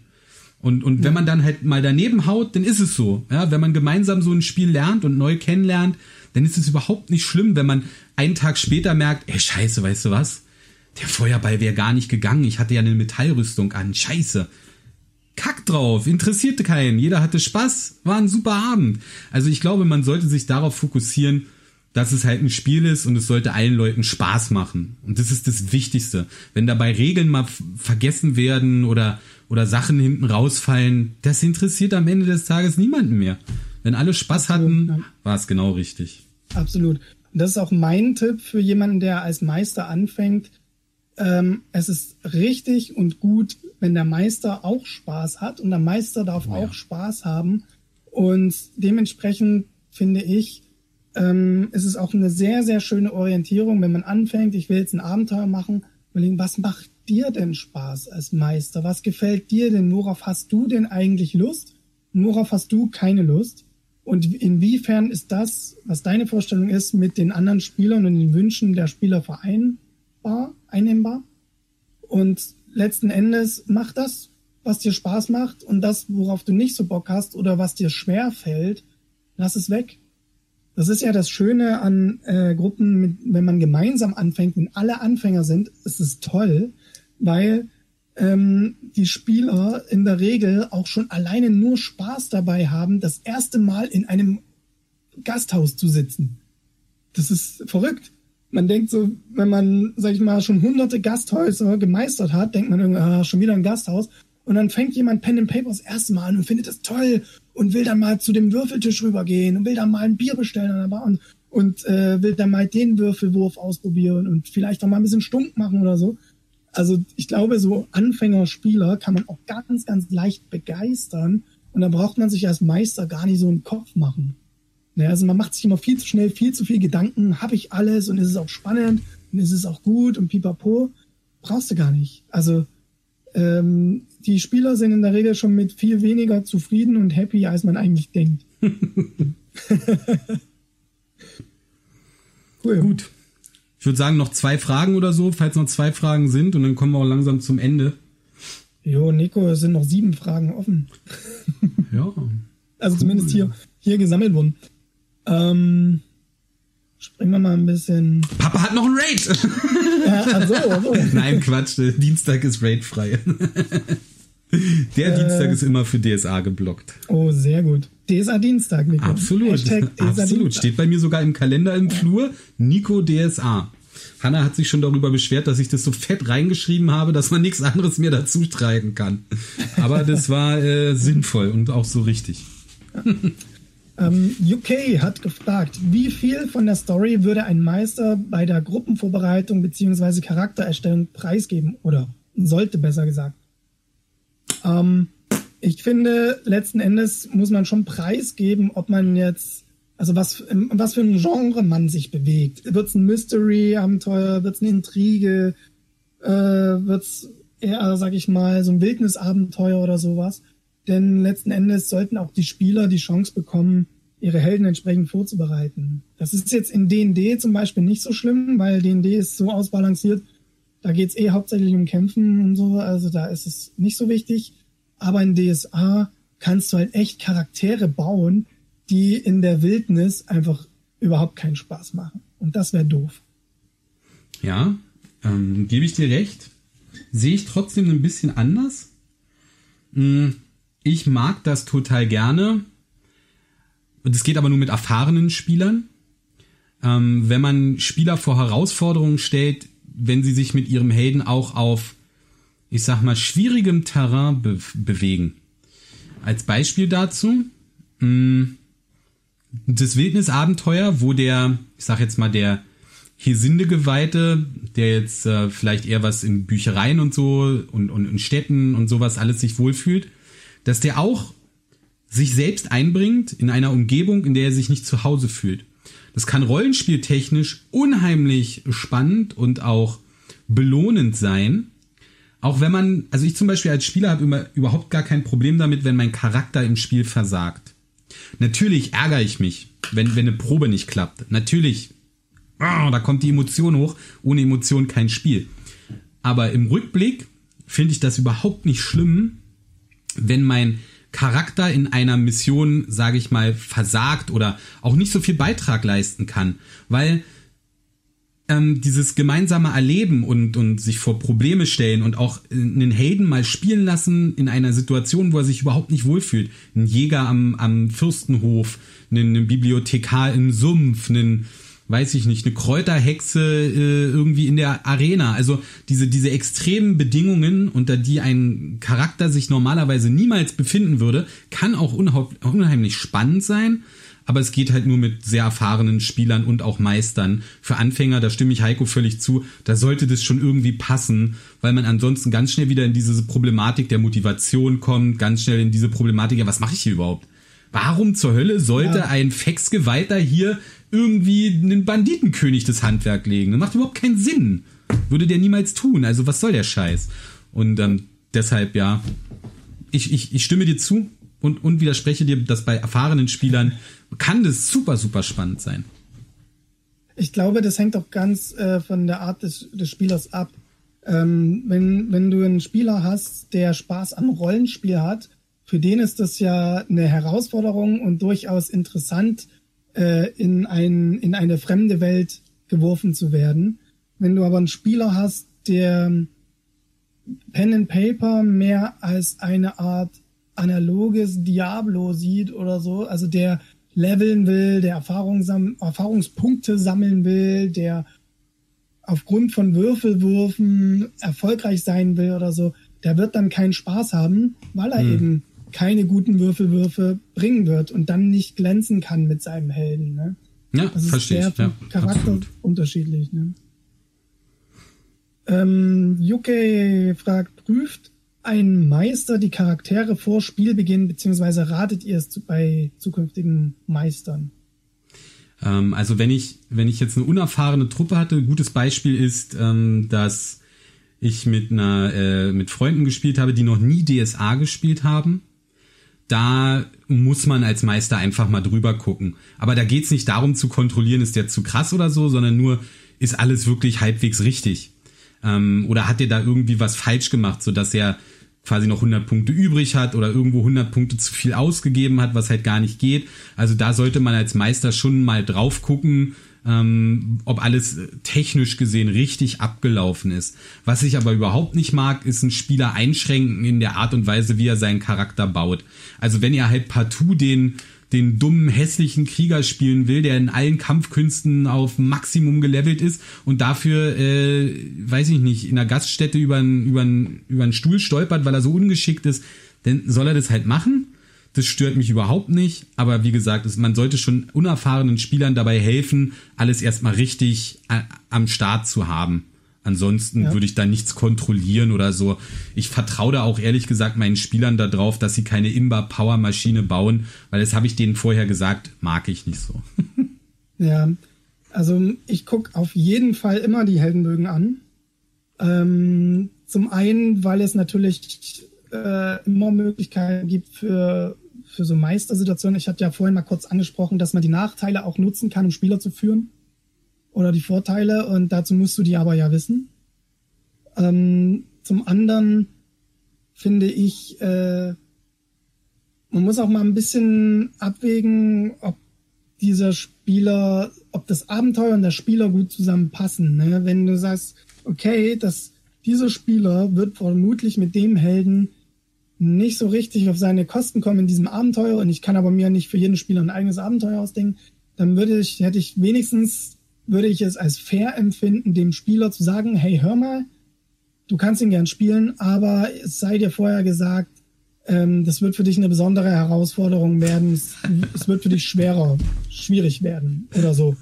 Speaker 2: Und, und wenn man dann halt mal daneben haut, dann ist es so. Ja, wenn man gemeinsam so ein Spiel lernt und neu kennenlernt, dann ist es überhaupt nicht schlimm, wenn man einen Tag später merkt, ey, scheiße, weißt du was? Der Feuerball wäre gar nicht gegangen. Ich hatte ja eine Metallrüstung an. Scheiße. Kack drauf. Interessierte keinen. Jeder hatte Spaß. War ein super Abend. Also ich glaube, man sollte sich darauf fokussieren, dass es halt ein Spiel ist und es sollte allen Leuten Spaß machen. Und das ist das Wichtigste. Wenn dabei Regeln mal vergessen werden oder, oder Sachen hinten rausfallen, das interessiert am Ende des Tages niemanden mehr. Wenn alle Spaß hatten, war es genau richtig.
Speaker 3: Absolut. Das ist auch mein Tipp für jemanden, der als Meister anfängt. Ähm, es ist richtig und gut, wenn der Meister auch Spaß hat und der Meister darf oh ja. auch Spaß haben. Und dementsprechend finde ich, ähm, es ist auch eine sehr, sehr schöne Orientierung, wenn man anfängt, ich will jetzt ein Abenteuer machen, überlegen, was macht dir denn Spaß als Meister? Was gefällt dir denn? Worauf hast du denn eigentlich Lust? Worauf hast du keine Lust? Und inwiefern ist das, was deine Vorstellung ist, mit den anderen Spielern und den Wünschen der Spieler vereinbar, einnehmbar? Und letzten Endes mach das, was dir Spaß macht und das, worauf du nicht so Bock hast oder was dir schwer fällt, lass es weg. Das ist ja das Schöne an äh, Gruppen, mit, wenn man gemeinsam anfängt, wenn alle Anfänger sind, ist es toll, weil ähm, die Spieler in der Regel auch schon alleine nur Spaß dabei haben, das erste Mal in einem Gasthaus zu sitzen. Das ist verrückt. Man denkt so, wenn man, sag ich mal, schon hunderte Gasthäuser gemeistert hat, denkt man irgendwie, ah, schon wieder ein Gasthaus. Und dann fängt jemand Pen and Paper das erste Mal an und findet das toll und will dann mal zu dem Würfeltisch rübergehen und will dann mal ein Bier bestellen an der Bar und, und äh, will dann mal den Würfelwurf ausprobieren und vielleicht auch mal ein bisschen stunk machen oder so. Also ich glaube, so Anfängerspieler kann man auch ganz, ganz leicht begeistern und da braucht man sich als Meister gar nicht so einen Kopf machen. Ja, also man macht sich immer viel zu schnell, viel zu viel Gedanken, habe ich alles und ist es auch spannend und ist es auch gut und pipapo. Brauchst du gar nicht. Also ähm, die Spieler sind in der Regel schon mit viel weniger zufrieden und happy, als man eigentlich denkt.
Speaker 2: cool. Gut. Ich würde sagen, noch zwei Fragen oder so, falls noch zwei Fragen sind, und dann kommen wir auch langsam zum Ende.
Speaker 3: Jo, Nico, es sind noch sieben Fragen offen.
Speaker 2: ja.
Speaker 3: Also cool. zumindest hier, hier gesammelt worden. Ähm, Springen wir mal ein bisschen.
Speaker 2: Papa hat noch ein Raid!
Speaker 3: Ja, also, also.
Speaker 2: Nein, Quatsch. Dienstag ist raidfrei. Der äh, Dienstag ist immer für DSA geblockt.
Speaker 3: Oh, sehr gut. DSA Dienstag,
Speaker 2: Nico. Absolut. DSA Absolut. Dienstag. Steht bei mir sogar im Kalender im Flur. Nico DSA. Hanna hat sich schon darüber beschwert, dass ich das so fett reingeschrieben habe, dass man nichts anderes mehr dazu tragen kann. Aber das war äh, sinnvoll und auch so richtig.
Speaker 3: ähm, UK hat gefragt, wie viel von der Story würde ein Meister bei der Gruppenvorbereitung bzw. Charaktererstellung preisgeben oder sollte besser gesagt. Ähm, ich finde, letzten Endes muss man schon preisgeben, ob man jetzt also was, was für ein Genre man sich bewegt. Wird es ein Mystery-Abenteuer, wird es eine Intrige, äh, wird es eher, sag ich mal, so ein Wildnisabenteuer oder sowas. Denn letzten Endes sollten auch die Spieler die Chance bekommen, ihre Helden entsprechend vorzubereiten. Das ist jetzt in D&D zum Beispiel nicht so schlimm, weil D&D ist so ausbalanciert, da geht's eh hauptsächlich um Kämpfen und so, also da ist es nicht so wichtig. Aber in DSA kannst du halt echt Charaktere bauen, die in der Wildnis einfach überhaupt keinen Spaß machen. Und das wäre doof.
Speaker 2: Ja, ähm, gebe ich dir recht. Sehe ich trotzdem ein bisschen anders. Hm, ich mag das total gerne. Das geht aber nur mit erfahrenen Spielern. Ähm, wenn man Spieler vor Herausforderungen stellt, wenn sie sich mit ihrem Helden auch auf, ich sag mal, schwierigem Terrain be bewegen. Als Beispiel dazu, mh, hm, das Wildnisabenteuer, wo der, ich sag jetzt mal, der Hesinde-Geweihte, der jetzt äh, vielleicht eher was in Büchereien und so und, und in Städten und sowas alles sich wohlfühlt, dass der auch sich selbst einbringt in einer Umgebung, in der er sich nicht zu Hause fühlt. Das kann rollenspieltechnisch unheimlich spannend und auch belohnend sein. Auch wenn man, also ich zum Beispiel als Spieler habe immer überhaupt gar kein Problem damit, wenn mein Charakter im Spiel versagt. Natürlich ärgere ich mich, wenn, wenn eine Probe nicht klappt. Natürlich, oh, da kommt die Emotion hoch. Ohne Emotion kein Spiel. Aber im Rückblick finde ich das überhaupt nicht schlimm, wenn mein Charakter in einer Mission, sage ich mal, versagt oder auch nicht so viel Beitrag leisten kann. Weil ähm, dieses gemeinsame Erleben und, und sich vor Probleme stellen und auch einen Helden mal spielen lassen in einer Situation, wo er sich überhaupt nicht wohlfühlt. Ein Jäger am, am Fürstenhof, einen Bibliothekar im Sumpf, einen, weiß ich nicht, eine Kräuterhexe äh, irgendwie in der Arena. Also diese, diese extremen Bedingungen, unter die ein Charakter sich normalerweise niemals befinden würde, kann auch unheimlich spannend sein aber es geht halt nur mit sehr erfahrenen Spielern und auch Meistern. Für Anfänger, da stimme ich Heiko völlig zu, da sollte das schon irgendwie passen, weil man ansonsten ganz schnell wieder in diese Problematik der Motivation kommt, ganz schnell in diese Problematik, ja, was mache ich hier überhaupt? Warum zur Hölle sollte ja. ein Fexgeweihter hier irgendwie einen Banditenkönig das Handwerk legen? Das macht überhaupt keinen Sinn. Würde der niemals tun. Also was soll der Scheiß? Und ähm, deshalb, ja, ich, ich, ich stimme dir zu und, und widerspreche dir, dass bei erfahrenen Spielern kann das super, super spannend sein.
Speaker 3: Ich glaube, das hängt auch ganz äh, von der Art des, des Spielers ab. Ähm, wenn, wenn du einen Spieler hast, der Spaß am Rollenspiel hat, für den ist das ja eine Herausforderung und durchaus interessant, äh, in, ein, in eine fremde Welt geworfen zu werden. Wenn du aber einen Spieler hast, der Pen and Paper mehr als eine Art analoges Diablo sieht oder so, also der leveln will, der Erfahrung sam Erfahrungspunkte sammeln will, der aufgrund von Würfelwürfen erfolgreich sein will oder so, der wird dann keinen Spaß haben, weil er hm. eben keine guten Würfelwürfe bringen wird und dann nicht glänzen kann mit seinem Helden. Ne?
Speaker 2: Ja, das ist verstehe sehr
Speaker 3: ich. Ja, Charakter absolut. unterschiedlich. Ne? Ähm, Yuke fragt, prüft ein Meister die Charaktere vor Spielbeginn, beziehungsweise ratet ihr es bei zukünftigen Meistern?
Speaker 2: Ähm, also wenn ich, wenn ich jetzt eine unerfahrene Truppe hatte, ein gutes Beispiel ist, ähm, dass ich mit einer, äh, mit Freunden gespielt habe, die noch nie DSA gespielt haben. Da muss man als Meister einfach mal drüber gucken. Aber da geht's nicht darum zu kontrollieren, ist der zu krass oder so, sondern nur, ist alles wirklich halbwegs richtig? Ähm, oder hat er da irgendwie was falsch gemacht, so dass er quasi noch 100 Punkte übrig hat oder irgendwo 100 Punkte zu viel ausgegeben hat, was halt gar nicht geht. Also da sollte man als Meister schon mal drauf gucken, ähm, ob alles technisch gesehen richtig abgelaufen ist. Was ich aber überhaupt nicht mag, ist ein Spieler einschränken in der Art und Weise, wie er seinen Charakter baut. Also wenn ihr halt partout den den dummen, hässlichen Krieger spielen will, der in allen Kampfkünsten auf Maximum gelevelt ist und dafür, äh, weiß ich nicht, in der Gaststätte über einen, über, über einen Stuhl stolpert, weil er so ungeschickt ist, dann soll er das halt machen. Das stört mich überhaupt nicht. Aber wie gesagt, man sollte schon unerfahrenen Spielern dabei helfen, alles erstmal richtig am Start zu haben. Ansonsten ja. würde ich da nichts kontrollieren oder so. Ich vertraue da auch ehrlich gesagt meinen Spielern darauf, dass sie keine Imba-Power-Maschine bauen, weil das habe ich denen vorher gesagt, mag ich nicht so.
Speaker 3: ja, also ich gucke auf jeden Fall immer die Heldenbögen an. Ähm, zum einen, weil es natürlich äh, immer Möglichkeiten gibt für, für so Meistersituationen. Ich hatte ja vorhin mal kurz angesprochen, dass man die Nachteile auch nutzen kann, um Spieler zu führen oder die Vorteile und dazu musst du die aber ja wissen. Ähm, zum anderen finde ich, äh, man muss auch mal ein bisschen abwägen, ob dieser Spieler, ob das Abenteuer und der Spieler gut zusammenpassen. Ne? Wenn du sagst, okay, dass dieser Spieler wird vermutlich mit dem Helden nicht so richtig auf seine Kosten kommen in diesem Abenteuer und ich kann aber mir nicht für jeden Spieler ein eigenes Abenteuer ausdenken, dann würde ich, hätte ich wenigstens würde ich es als fair empfinden, dem Spieler zu sagen, hey, hör mal, du kannst ihn gern spielen, aber es sei dir vorher gesagt, ähm, das wird für dich eine besondere Herausforderung werden, es, es wird für dich schwerer, schwierig werden oder so.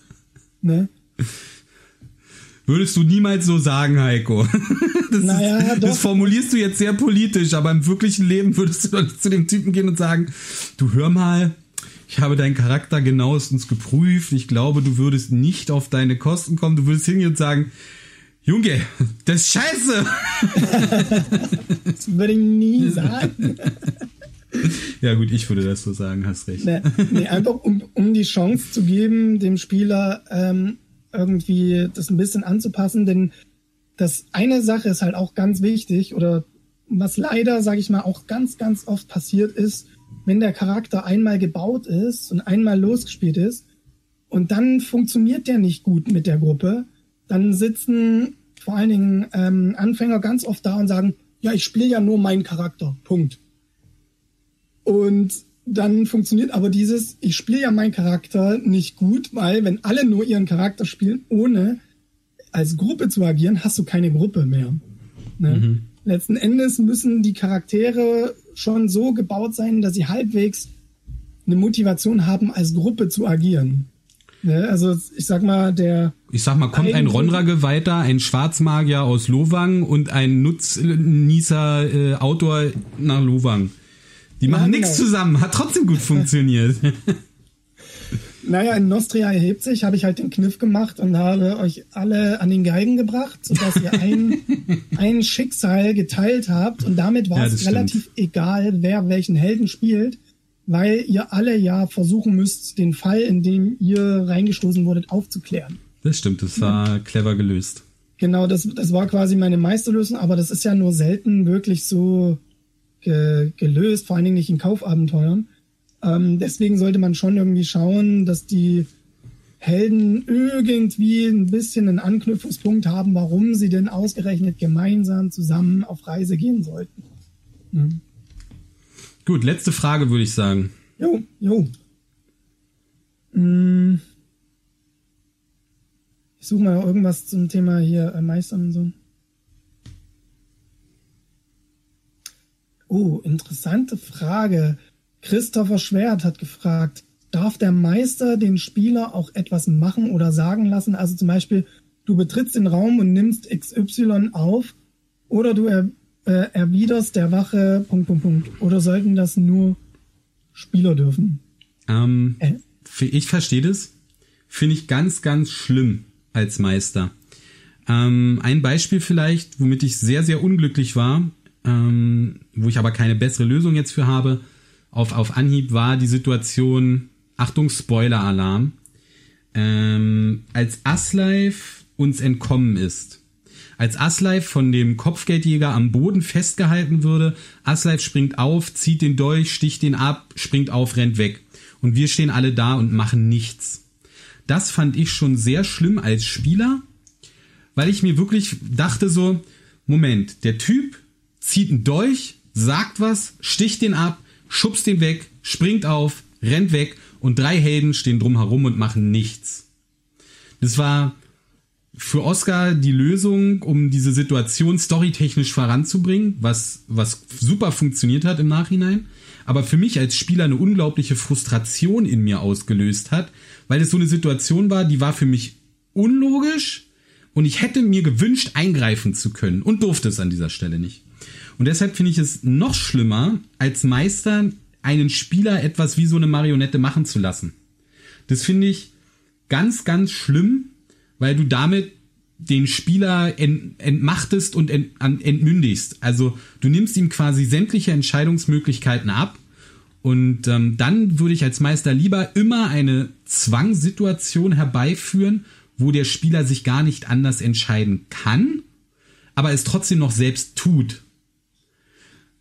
Speaker 3: Ne?
Speaker 2: Würdest du niemals so sagen, Heiko. Das,
Speaker 3: naja,
Speaker 2: ist, das formulierst du jetzt sehr politisch, aber im wirklichen Leben würdest du dann zu dem Typen gehen und sagen, du hör mal, ich habe deinen Charakter genauestens geprüft. Ich glaube, du würdest nicht auf deine Kosten kommen. Du würdest hingehen und sagen, Junge, das ist scheiße.
Speaker 3: das würde ich nie sagen.
Speaker 2: Ja gut, ich würde das so sagen, hast recht.
Speaker 3: Nee, nee einfach um, um die Chance zu geben, dem Spieler ähm, irgendwie das ein bisschen anzupassen, denn das eine Sache ist halt auch ganz wichtig oder was leider, sage ich mal, auch ganz, ganz oft passiert ist, wenn der Charakter einmal gebaut ist und einmal losgespielt ist und dann funktioniert der nicht gut mit der Gruppe, dann sitzen vor allen Dingen ähm, Anfänger ganz oft da und sagen, ja, ich spiele ja nur meinen Charakter. Punkt. Und dann funktioniert aber dieses, ich spiele ja meinen Charakter nicht gut, weil wenn alle nur ihren Charakter spielen, ohne als Gruppe zu agieren, hast du keine Gruppe mehr. Ne? Mhm. Letzten Endes müssen die Charaktere schon so gebaut sein, dass sie halbwegs eine Motivation haben, als Gruppe zu agieren. Ne? Also ich sag mal, der.
Speaker 2: Ich sag mal, kommt ein Ronra-Geweihter, ein Schwarzmagier aus Lowang und ein Nutznießer äh, Autor nach Lowang. Die machen ja, nichts genau. zusammen, hat trotzdem gut funktioniert.
Speaker 3: Naja, in Nostria erhebt sich, habe ich halt den Kniff gemacht und habe euch alle an den Geigen gebracht, sodass ihr ein, ein Schicksal geteilt habt und damit war ja, es relativ stimmt. egal, wer welchen Helden spielt, weil ihr alle ja versuchen müsst, den Fall, in dem ihr reingestoßen wurdet, aufzuklären.
Speaker 2: Das stimmt, das war ja. clever gelöst.
Speaker 3: Genau, das, das war quasi meine Meisterlösung, aber das ist ja nur selten wirklich so ge gelöst, vor allen Dingen nicht in Kaufabenteuern. Ähm, deswegen sollte man schon irgendwie schauen, dass die Helden irgendwie ein bisschen einen Anknüpfungspunkt haben, warum sie denn ausgerechnet gemeinsam zusammen auf Reise gehen sollten.
Speaker 2: Mhm. Gut, letzte Frage würde ich sagen.
Speaker 3: Jo, jo. Hm. Ich suche mal irgendwas zum Thema hier äh, Meistern und so. Oh, interessante Frage. Christopher Schwert hat gefragt, darf der Meister den Spieler auch etwas machen oder sagen lassen? Also zum Beispiel, du betrittst den Raum und nimmst XY auf oder du er, äh, erwiderst der Wache Punkt, Punkt, Punkt. Oder sollten das nur Spieler dürfen?
Speaker 2: Ähm, äh? Ich verstehe das. Finde ich ganz, ganz schlimm als Meister. Ähm, ein Beispiel vielleicht, womit ich sehr, sehr unglücklich war, ähm, wo ich aber keine bessere Lösung jetzt für habe auf, auf Anhieb war die Situation, Achtung, Spoiler-Alarm, ähm, als Aslife uns entkommen ist. Als Aslife von dem Kopfgeldjäger am Boden festgehalten würde, Aslife springt auf, zieht den Dolch, sticht den ab, springt auf, rennt weg. Und wir stehen alle da und machen nichts. Das fand ich schon sehr schlimm als Spieler, weil ich mir wirklich dachte so, Moment, der Typ zieht einen Dolch, sagt was, sticht den ab, schubst den weg, springt auf, rennt weg und drei Helden stehen drumherum und machen nichts. Das war für Oscar die Lösung, um diese Situation storytechnisch voranzubringen, was, was super funktioniert hat im Nachhinein, aber für mich als Spieler eine unglaubliche Frustration in mir ausgelöst hat, weil es so eine Situation war, die war für mich unlogisch und ich hätte mir gewünscht, eingreifen zu können und durfte es an dieser Stelle nicht. Und deshalb finde ich es noch schlimmer, als Meister einen Spieler etwas wie so eine Marionette machen zu lassen. Das finde ich ganz, ganz schlimm, weil du damit den Spieler ent, entmachtest und ent, entmündigst. Also du nimmst ihm quasi sämtliche Entscheidungsmöglichkeiten ab und ähm, dann würde ich als Meister lieber immer eine Zwangssituation herbeiführen, wo der Spieler sich gar nicht anders entscheiden kann, aber es trotzdem noch selbst tut.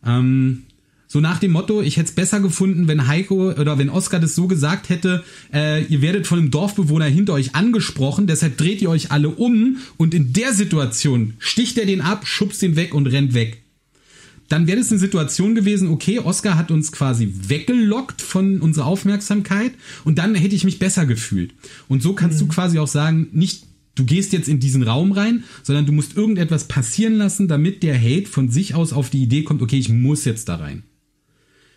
Speaker 2: Ähm, so nach dem Motto, ich hätte es besser gefunden, wenn Heiko oder wenn Oskar das so gesagt hätte, äh, ihr werdet von einem Dorfbewohner hinter euch angesprochen, deshalb dreht ihr euch alle um und in der Situation sticht er den ab, schubst den weg und rennt weg. Dann wäre das eine Situation gewesen, okay, Oskar hat uns quasi weggelockt von unserer Aufmerksamkeit und dann hätte ich mich besser gefühlt. Und so kannst mhm. du quasi auch sagen, nicht du gehst jetzt in diesen Raum rein, sondern du musst irgendetwas passieren lassen, damit der Hate von sich aus auf die Idee kommt, okay, ich muss jetzt da rein.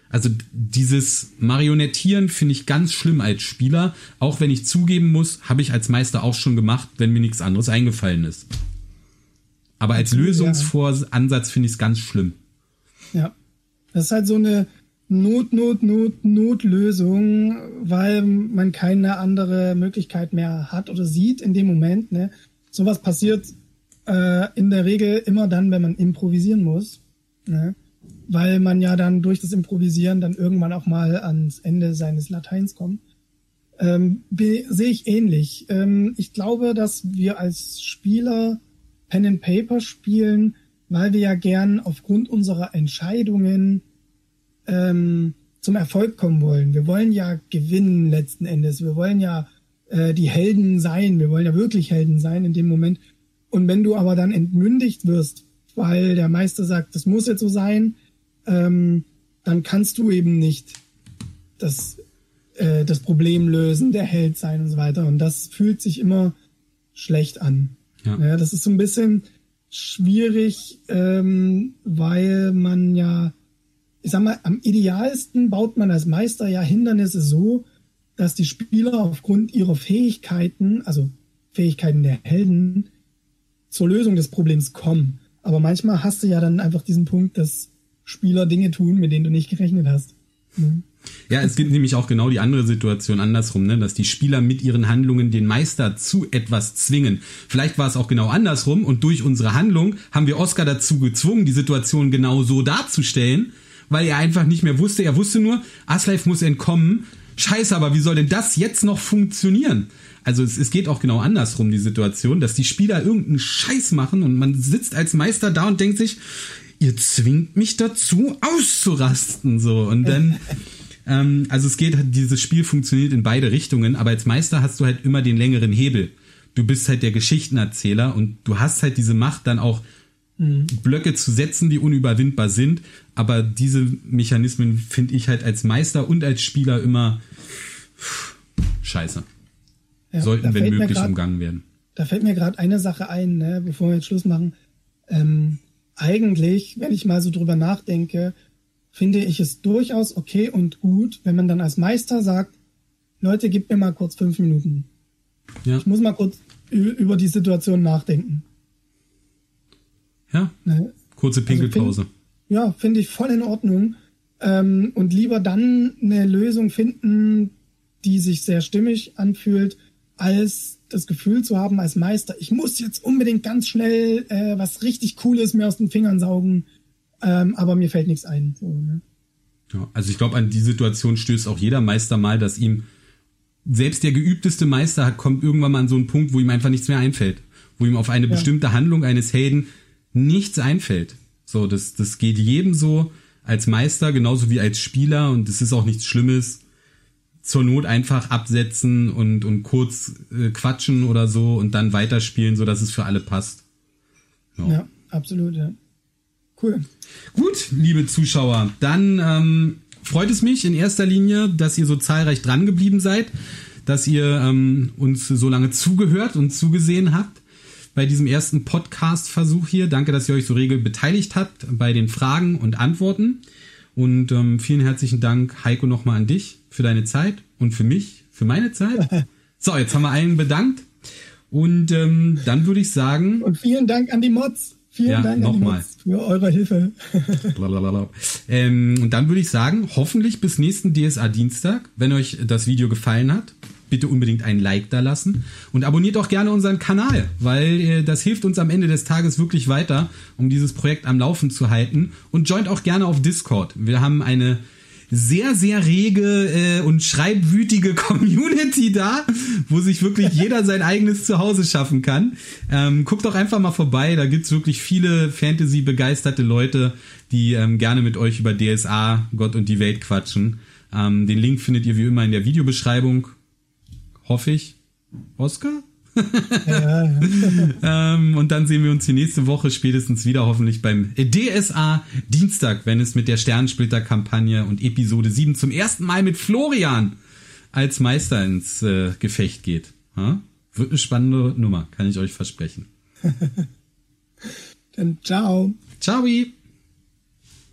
Speaker 2: Also dieses Marionettieren finde ich ganz schlimm als Spieler, auch wenn ich zugeben muss, habe ich als Meister auch schon gemacht, wenn mir nichts anderes eingefallen ist. Aber als Lösungsvoransatz finde ich es ganz schlimm.
Speaker 3: Ja, das ist halt so eine Not, Not, Not, Notlösung, weil man keine andere Möglichkeit mehr hat oder sieht in dem Moment. Ne? Sowas passiert äh, in der Regel immer dann, wenn man improvisieren muss. Ne? weil man ja dann durch das Improvisieren dann irgendwann auch mal ans Ende seines Lateins kommt. Ähm, sehe ich ähnlich. Ähm, ich glaube, dass wir als Spieler Pen and Paper spielen, weil wir ja gern aufgrund unserer Entscheidungen ähm, zum Erfolg kommen wollen. Wir wollen ja gewinnen letzten Endes. Wir wollen ja äh, die Helden sein. Wir wollen ja wirklich Helden sein in dem Moment. Und wenn du aber dann entmündigt wirst, weil der Meister sagt, das muss jetzt so sein, ähm, dann kannst du eben nicht das, äh, das Problem lösen, der Held sein und so weiter. Und das fühlt sich immer schlecht an. Ja. ja das ist so ein bisschen schwierig, ähm, weil man ja, ich sag mal, am idealsten baut man als Meister ja Hindernisse so, dass die Spieler aufgrund ihrer Fähigkeiten, also Fähigkeiten der Helden, zur Lösung des Problems kommen. Aber manchmal hast du ja dann einfach diesen Punkt, dass Spieler Dinge tun, mit denen du nicht gerechnet hast.
Speaker 2: Mhm. Ja, es gibt nämlich auch genau die andere Situation andersrum, ne? dass die Spieler mit ihren Handlungen den Meister zu etwas zwingen. Vielleicht war es auch genau andersrum und durch unsere Handlung haben wir Oscar dazu gezwungen, die Situation genau so darzustellen, weil er einfach nicht mehr wusste. Er wusste nur, Aslife muss entkommen. Scheiße, aber wie soll denn das jetzt noch funktionieren? Also es, es geht auch genau andersrum, die Situation, dass die Spieler irgendeinen Scheiß machen und man sitzt als Meister da und denkt sich, ihr zwingt mich dazu auszurasten so und dann ähm, also es geht dieses Spiel funktioniert in beide Richtungen aber als Meister hast du halt immer den längeren Hebel du bist halt der Geschichtenerzähler und du hast halt diese Macht dann auch mhm. Blöcke zu setzen die unüberwindbar sind aber diese Mechanismen finde ich halt als Meister und als Spieler immer scheiße ja, sollten wenn möglich grad, umgangen werden
Speaker 3: da fällt mir gerade eine Sache ein ne, bevor wir jetzt Schluss machen ähm, eigentlich, wenn ich mal so drüber nachdenke, finde ich es durchaus okay und gut, wenn man dann als Meister sagt, Leute, gib mir mal kurz fünf Minuten. Ja. Ich muss mal kurz über die Situation nachdenken.
Speaker 2: Ja. Ne? Kurze Pinkelpause. Also find,
Speaker 3: ja, finde ich voll in Ordnung. Ähm, und lieber dann eine Lösung finden, die sich sehr stimmig anfühlt, als das Gefühl zu haben als Meister, ich muss jetzt unbedingt ganz schnell äh, was richtig Cooles mir aus den Fingern saugen, ähm, aber mir fällt nichts ein. So, ne?
Speaker 2: ja, also ich glaube, an die Situation stößt auch jeder Meister mal, dass ihm selbst der geübteste Meister hat, kommt irgendwann mal an so einen Punkt, wo ihm einfach nichts mehr einfällt, wo ihm auf eine ja. bestimmte Handlung eines Helden nichts einfällt. So, das, das geht jedem so als Meister genauso wie als Spieler und es ist auch nichts Schlimmes zur Not einfach absetzen und, und kurz äh, quatschen oder so und dann weiterspielen, so dass es für alle passt.
Speaker 3: Ja, ja absolut, ja. Cool.
Speaker 2: Gut, liebe Zuschauer, dann ähm, freut es mich in erster Linie, dass ihr so zahlreich dran geblieben seid, dass ihr ähm, uns so lange zugehört und zugesehen habt bei diesem ersten Podcast-Versuch hier. Danke, dass ihr euch so regel beteiligt habt bei den Fragen und Antworten. Und ähm, vielen herzlichen Dank, Heiko, nochmal an dich für deine Zeit und für mich, für meine Zeit. So, jetzt haben wir allen bedankt. Und ähm, dann würde ich sagen.
Speaker 3: Und vielen Dank an die Mods. Vielen ja, Dank
Speaker 2: nochmal
Speaker 3: für eure Hilfe.
Speaker 2: ähm, und dann würde ich sagen, hoffentlich bis nächsten DSA Dienstag, wenn euch das Video gefallen hat bitte unbedingt ein Like da lassen und abonniert auch gerne unseren Kanal, weil äh, das hilft uns am Ende des Tages wirklich weiter, um dieses Projekt am Laufen zu halten und joint auch gerne auf Discord. Wir haben eine sehr, sehr rege äh, und schreibwütige Community da, wo sich wirklich jeder sein eigenes Zuhause schaffen kann. Ähm, guckt doch einfach mal vorbei, da gibt's wirklich viele Fantasy-begeisterte Leute, die ähm, gerne mit euch über DSA, Gott und die Welt quatschen. Ähm, den Link findet ihr wie immer in der Videobeschreibung hoffe ich, Oscar. ja, ja. ähm, und dann sehen wir uns die nächste Woche spätestens wieder hoffentlich beim DSA Dienstag, wenn es mit der Sternensplitter-Kampagne und Episode 7 zum ersten Mal mit Florian als Meister ins äh, Gefecht geht. Ha? Wird eine spannende Nummer, kann ich euch versprechen.
Speaker 3: dann ciao.
Speaker 2: Ciao.